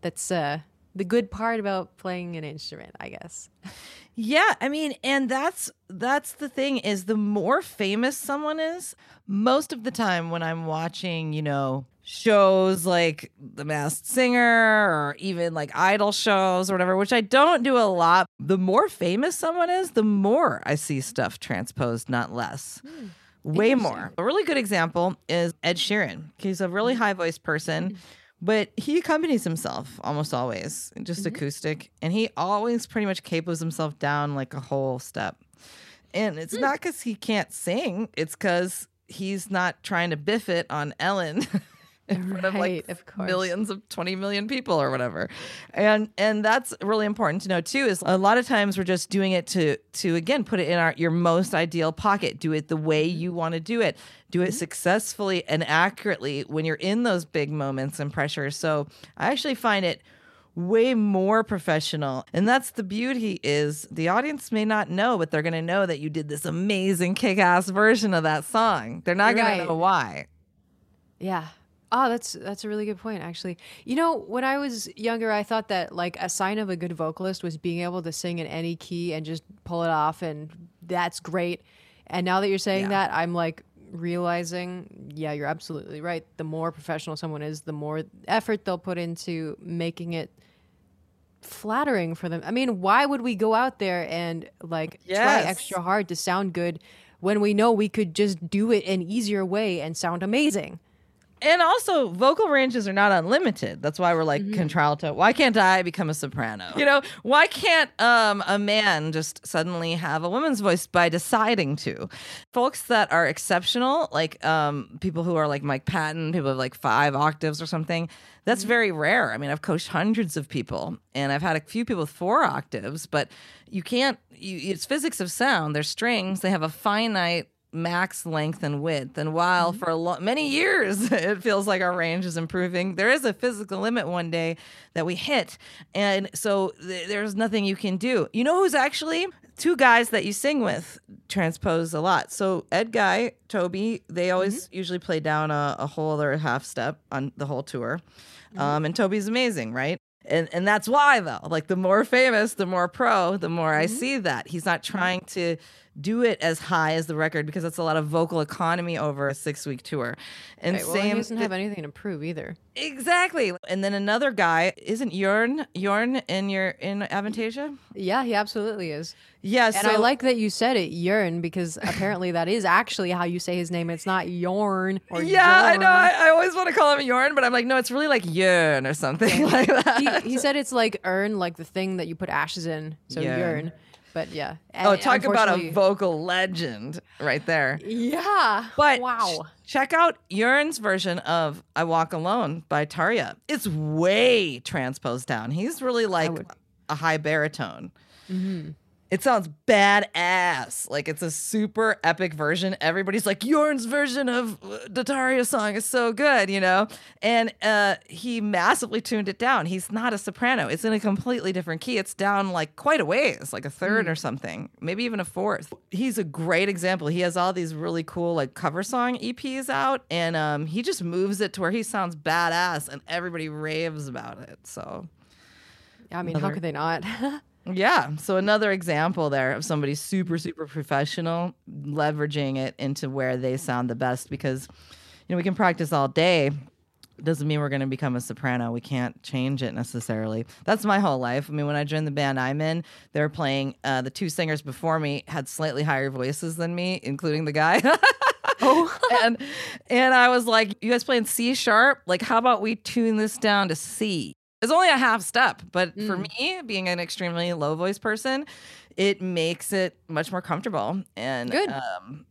that's uh, the good part about playing an instrument, I guess. Yeah, I mean, and that's that's the thing is the more famous someone is, most of the time when I'm watching, you know, shows like The Masked Singer or even like idol shows or whatever, which I don't do a lot, the more famous someone is, the more I see stuff transposed, not less. Hmm. Way more. A really good example is Ed Sheeran. He's a really hmm. high voiced person, hmm. But he accompanies himself almost always, just mm-hmm. acoustic. And he always pretty much capos himself down like a whole step. And it's hmm. not because he can't sing, it's because he's not trying to biff it on Ellen. In front of like of millions of 20 million people or whatever. And and that's really important to know too is a lot of times we're just doing it to to again put it in our your most ideal pocket. Do it the way you want to do it. Do it mm-hmm. successfully and accurately when you're in those big moments and pressure. So I actually find it way more professional and that's the beauty is the audience may not know but they're going to know that you did this amazing kick-ass version of that song they're not going Right. to know why Yeah. Oh, that's that's a really good point actually. You know, when I was younger, I thought that like a sign of a good vocalist was being able to sing in any key and just pull it off and that's great. And now that you're saying Yeah. that, I'm like realizing, yeah, you're absolutely right. The more professional someone is, the more effort they'll put into making it flattering for them. I mean, why would we go out there and like Yes. try extra hard to sound good when we know we could just do it an easier way and sound amazing? And also, vocal ranges are not unlimited. That's why we're like Mm-hmm. contralto. Why can't I become a soprano? You know, why can't um, a man just suddenly have a woman's voice by deciding to? Folks that are exceptional, like um, people who are like Mike Patton, people with like five octaves or something, that's Mm-hmm. very rare. I mean, I've coached hundreds of people, and I've had a few people with four octaves, but you can't. You, it's physics of sound. They're strings. They have a finite max length and width. And while mm-hmm. for a lo- many years it feels like our range is improving, there is a physical limit one day that we hit. And so th- there's nothing you can do. You know who's actually two guys that you sing with transpose a lot. So Edguy, Toby, they always mm-hmm. usually play down a, a whole other half step on the whole tour. Mm-hmm. Um, and Toby's amazing, right? And and that's why though, like the more famous, the more pro, the more I see that he's not trying to do it as high as the record because that's a lot of vocal economy over a six week tour. And Right, well, he doesn't have anything to prove either. exactly. And then another guy isn't Jorn Jorn in your in Avantasia? Yeah, he absolutely is. Yeah. And so I like that you said it, Yearn, because apparently that is actually how you say his name. It's not Yorn or Yeah, I know. I, I always want to call him Jorn, but I'm like, no, it's really like Jorn or something like that. he, he said it's like urn, like the thing that you put ashes in. So Yeah. But yeah. oh, And talk about a vocal legend right there. Yeah. But wow. ch- check out Yearn's version of I Walk Alone by Tarja. It's way transposed down. He's really like a high baritone. Mm-hmm. It sounds badass. Like it's a super epic version. Everybody's like, Yorn's version of uh, Tarja song is so good, you know? And uh, he massively tuned it down. He's not a soprano. It's in a completely different key. It's down like quite a ways, like a third Mm. or something, maybe even a fourth. He's a great example. He has all these really cool like cover song EPs out, and um, he just moves it to where he sounds badass, and everybody raves about it. So Yeah, I mean, how Another- could they not? yeah. So another example there of somebody super, super professional leveraging it into where they sound the best because, you know, we can practice all day. Doesn't mean we're going to become a soprano. We can't change it necessarily. That's my whole life. I mean, when I joined the band I'm in, they were playing, uh, the two singers before me had slightly higher voices than me, including the guy. oh. and, and I was like, you guys playing C sharp? Like, how about we tune this down to C? It's only a half step, but for me, being an extremely low voice person, it makes it much more comfortable. And Good. Um,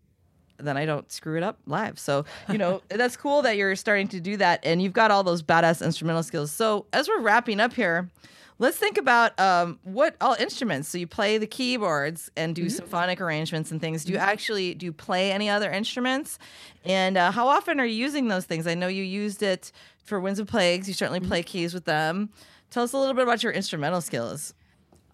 then I don't screw it up live. So, you know, that's cool that you're starting to do that and you've got all those badass instrumental skills. So, as we're wrapping up here, let's think about um, what all instruments. So, you play the keyboards and do symphonic arrangements and things. Do you actually do you play any other instruments? And uh, how often are you using those things? I know you used it for Winds of Plagues. You certainly play keys with them. Tell us a little bit about your instrumental skills.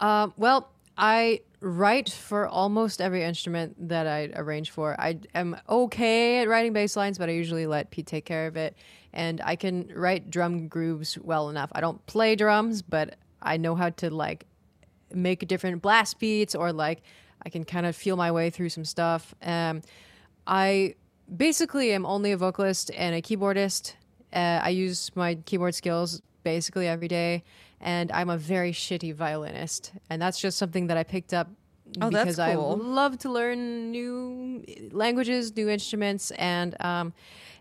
Uh, well, I write for almost every instrument that I arrange for. I am okay at writing bass lines, but I usually let Pete take care of it. And I can write drum grooves well enough. I don't play drums, but I know how to like make different blast beats or like I can kind of feel my way through some stuff. Um, I basically am only a vocalist and a keyboardist. Uh, I use my keyboard skills basically every day, and I'm a very shitty violinist, and that's just something that I picked up Oh, because I love to learn new languages, new instruments, and um,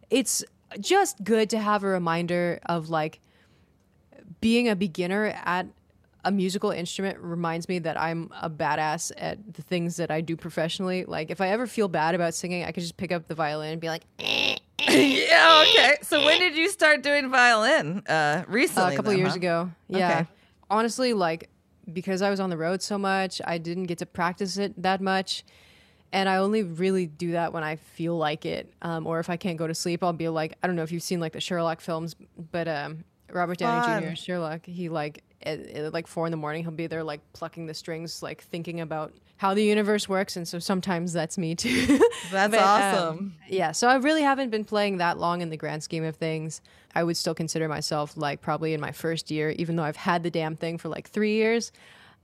it's just good to have a reminder of like being a beginner at a musical instrument reminds me that I'm a badass at the things that I do professionally. Like if I ever feel bad about singing, I could just pick up the violin and be like "Eh," yeah, okay. So, when did you start doing violin? Uh, uh, recently? a couple then, years huh? ago. Yeah. Okay. Honestly, like because I was on the road so much, I didn't get to practice it that much. And I only really do that when I feel like it. Um, or if I can't go to sleep, I'll be like, I don't know if you've seen like the Sherlock films, but um, Robert Downey Jr. Fun. Sherlock, he like at, at like four in the morning, he'll be there like plucking the strings, like thinking about how the universe works. And so sometimes that's me too. That's But, um, awesome. yeah, so I really haven't been playing that long in the grand scheme of things. I would still consider myself like probably in my first year, even though I've had the damn thing for like three years.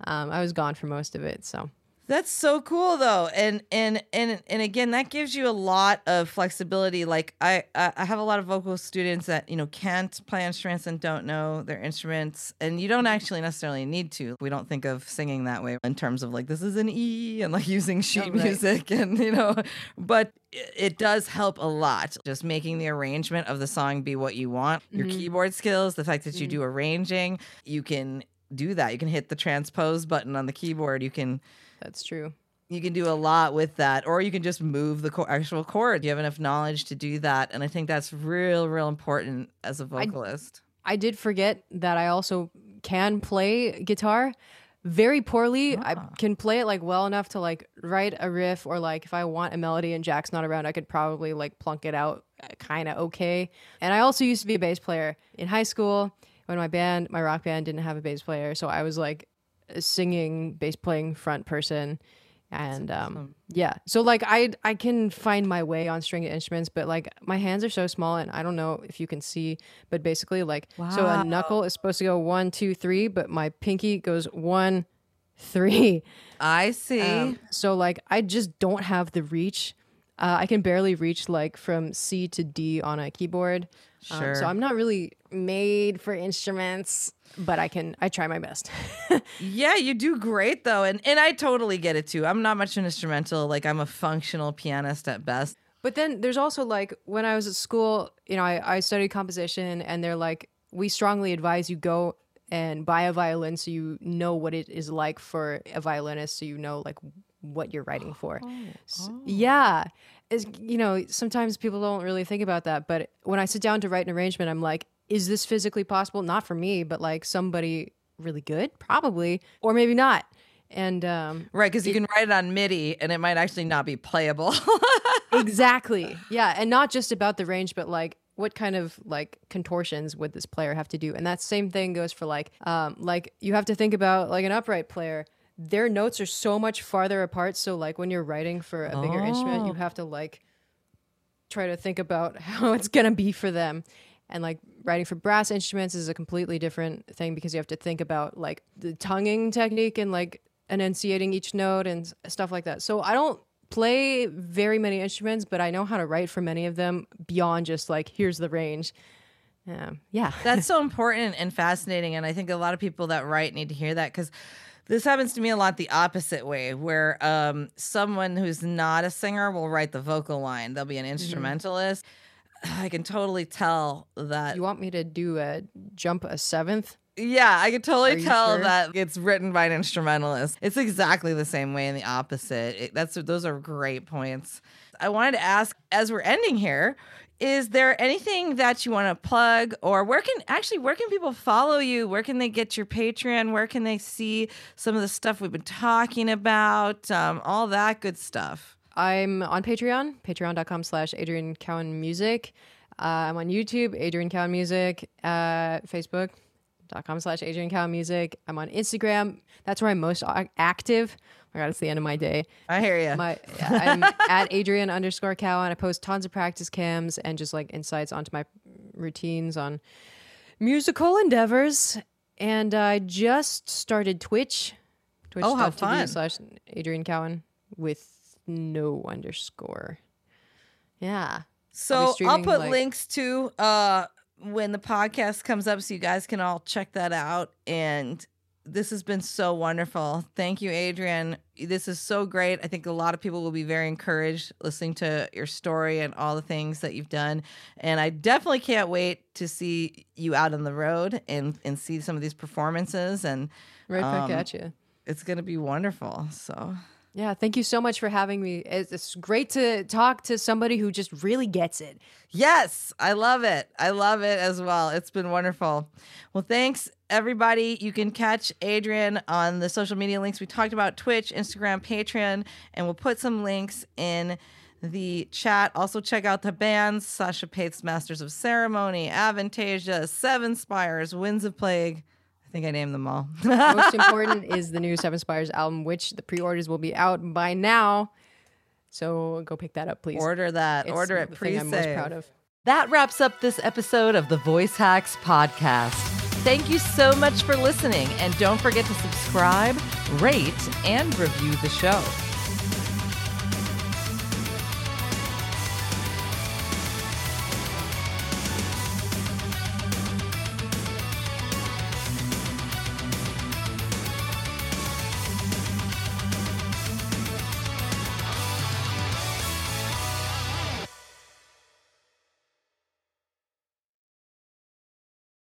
Um, I was gone for most of it, so That's so cool though. And and and and again that gives you a lot of flexibility. Like I I have a lot of vocal students that, you know, can't play instruments and don't know their instruments and you don't actually necessarily need to. We don't think of singing that way in terms of like this is an E and like using sheet Oh, right. music and you know, but it does help a lot just making the arrangement of the song be what you want. Your Mm-hmm. keyboard skills, the fact that you do arranging, you can do that. You can hit the transpose button on the keyboard. You can that's true. you can do a lot with that or you can just move the co- actual chord you have enough knowledge to do that and i think that's real real important as a vocalist I did forget that I also can play guitar very poorly. I ah. can play it like well enough to like write a riff or like if I want a melody and Jack's not around, I could probably like plunk it out uh, kind of okay. And I also used to be a bass player in high school when my band, my rock band didn't have a bass player, so I was like singing bass playing front person. And um, yeah, so like I I can find my way on stringed instruments, but like my hands are so small, and I don't know if you can see, but basically like so a knuckle is supposed to go one two three, but my pinky goes one three. I see. Um, so like I just don't have the reach. Uh, I can barely reach like from C to D on a keyboard. Um, so I'm not really made for instruments, but I can. I try my best. yeah, you do great though, and and I totally get it too. I'm not much an instrumental. Like I'm a functional pianist at best. But then there's also like when I was at school, you know, I, I studied composition and they're like, we strongly advise you go and buy a violin so you know what it is like for a violinist, so you know like what you're writing for. S- Yeah. Is you know, sometimes people don't really think about that. But when I sit down to write an arrangement, I'm like, is this physically possible? Not for me, but like somebody really good? Probably. Or maybe not. And um Right, because you can write it on MIDI and it might actually not be playable. exactly yeah and not just about the range but like what kind of like contortions would this player have to do and that same thing goes for like um like you have to think about like an upright player their notes are so much farther apart. So like when you're writing for a bigger instrument you have to like try to think about how it's gonna be for them. And like writing for brass instruments is a completely different thing because you have to think about like the tonguing technique and like enunciating each note and stuff like that. So i don't play very many instruments but i know how to write for many of them beyond just like here's the range. Um, yeah. That's so important and fascinating. And I think a lot of people that write need to hear that because this happens to me a lot the opposite way, where um, someone who's not a singer will write the vocal line. They'll be an instrumentalist. I can totally tell that. you want me to do a jump a seventh yeah, I can totally tell sure? that it's written by an instrumentalist. It's exactly the same way in the opposite. It, that's those are great points. I wanted to ask as we're ending here, is there anything that you want to plug or where can actually where can people follow you? Where can they get your Patreon? Where can they see some of the stuff we've been talking about? Um, all that good stuff. I'm on Patreon, patreon.com slash Adrienne Cowan Music. Uh, I'm on YouTube, Adrienne Cowan Music, uh, Facebook.com slash Adrienne Cowan Music. I'm on Instagram. That's where I'm most active. Oh my God, it's the end of my day. I hear you. My I'm at Adrienne underscore Cowan. I post tons of practice cams and just like insights onto my routines on musical endeavors. And I just started Twitch. Oh, how fun. slash Adrienne Cowan with no underscore. Yeah. So I'll I'll, put like- links to uh when the podcast comes up so you guys can all check that out and this has been so wonderful. Thank you, Adrienne. This is so great. I think a lot of people will be very encouraged listening to your story and all the things that you've done. And I definitely can't wait to see you out on the road and, and see some of these performances. And Right back Um, at you. it's going to be wonderful. So, Yeah, thank you so much for having me. It's, great to talk to somebody who just really gets it. Yes, I love it. I love it as well. It's been wonderful. Well, thanks everybody. You can catch Adrienne on the social media links we talked about Twitch, Instagram, Patreon, and we'll put some links in the chat. Also, check out the bands Sascha Paeth's Masters of Ceremony, Avantasia, Seven Spires, Winds of Plague. I think I named them all. Most important is the new Seven Spires album, which the pre-orders will be out by now. So go pick that up, please. Order that. It's Order it the pre thing I'm most proud of. That wraps up this episode of the Voice Hacks podcast. Thank you so much for listening, and don't forget to subscribe, rate, and review the show.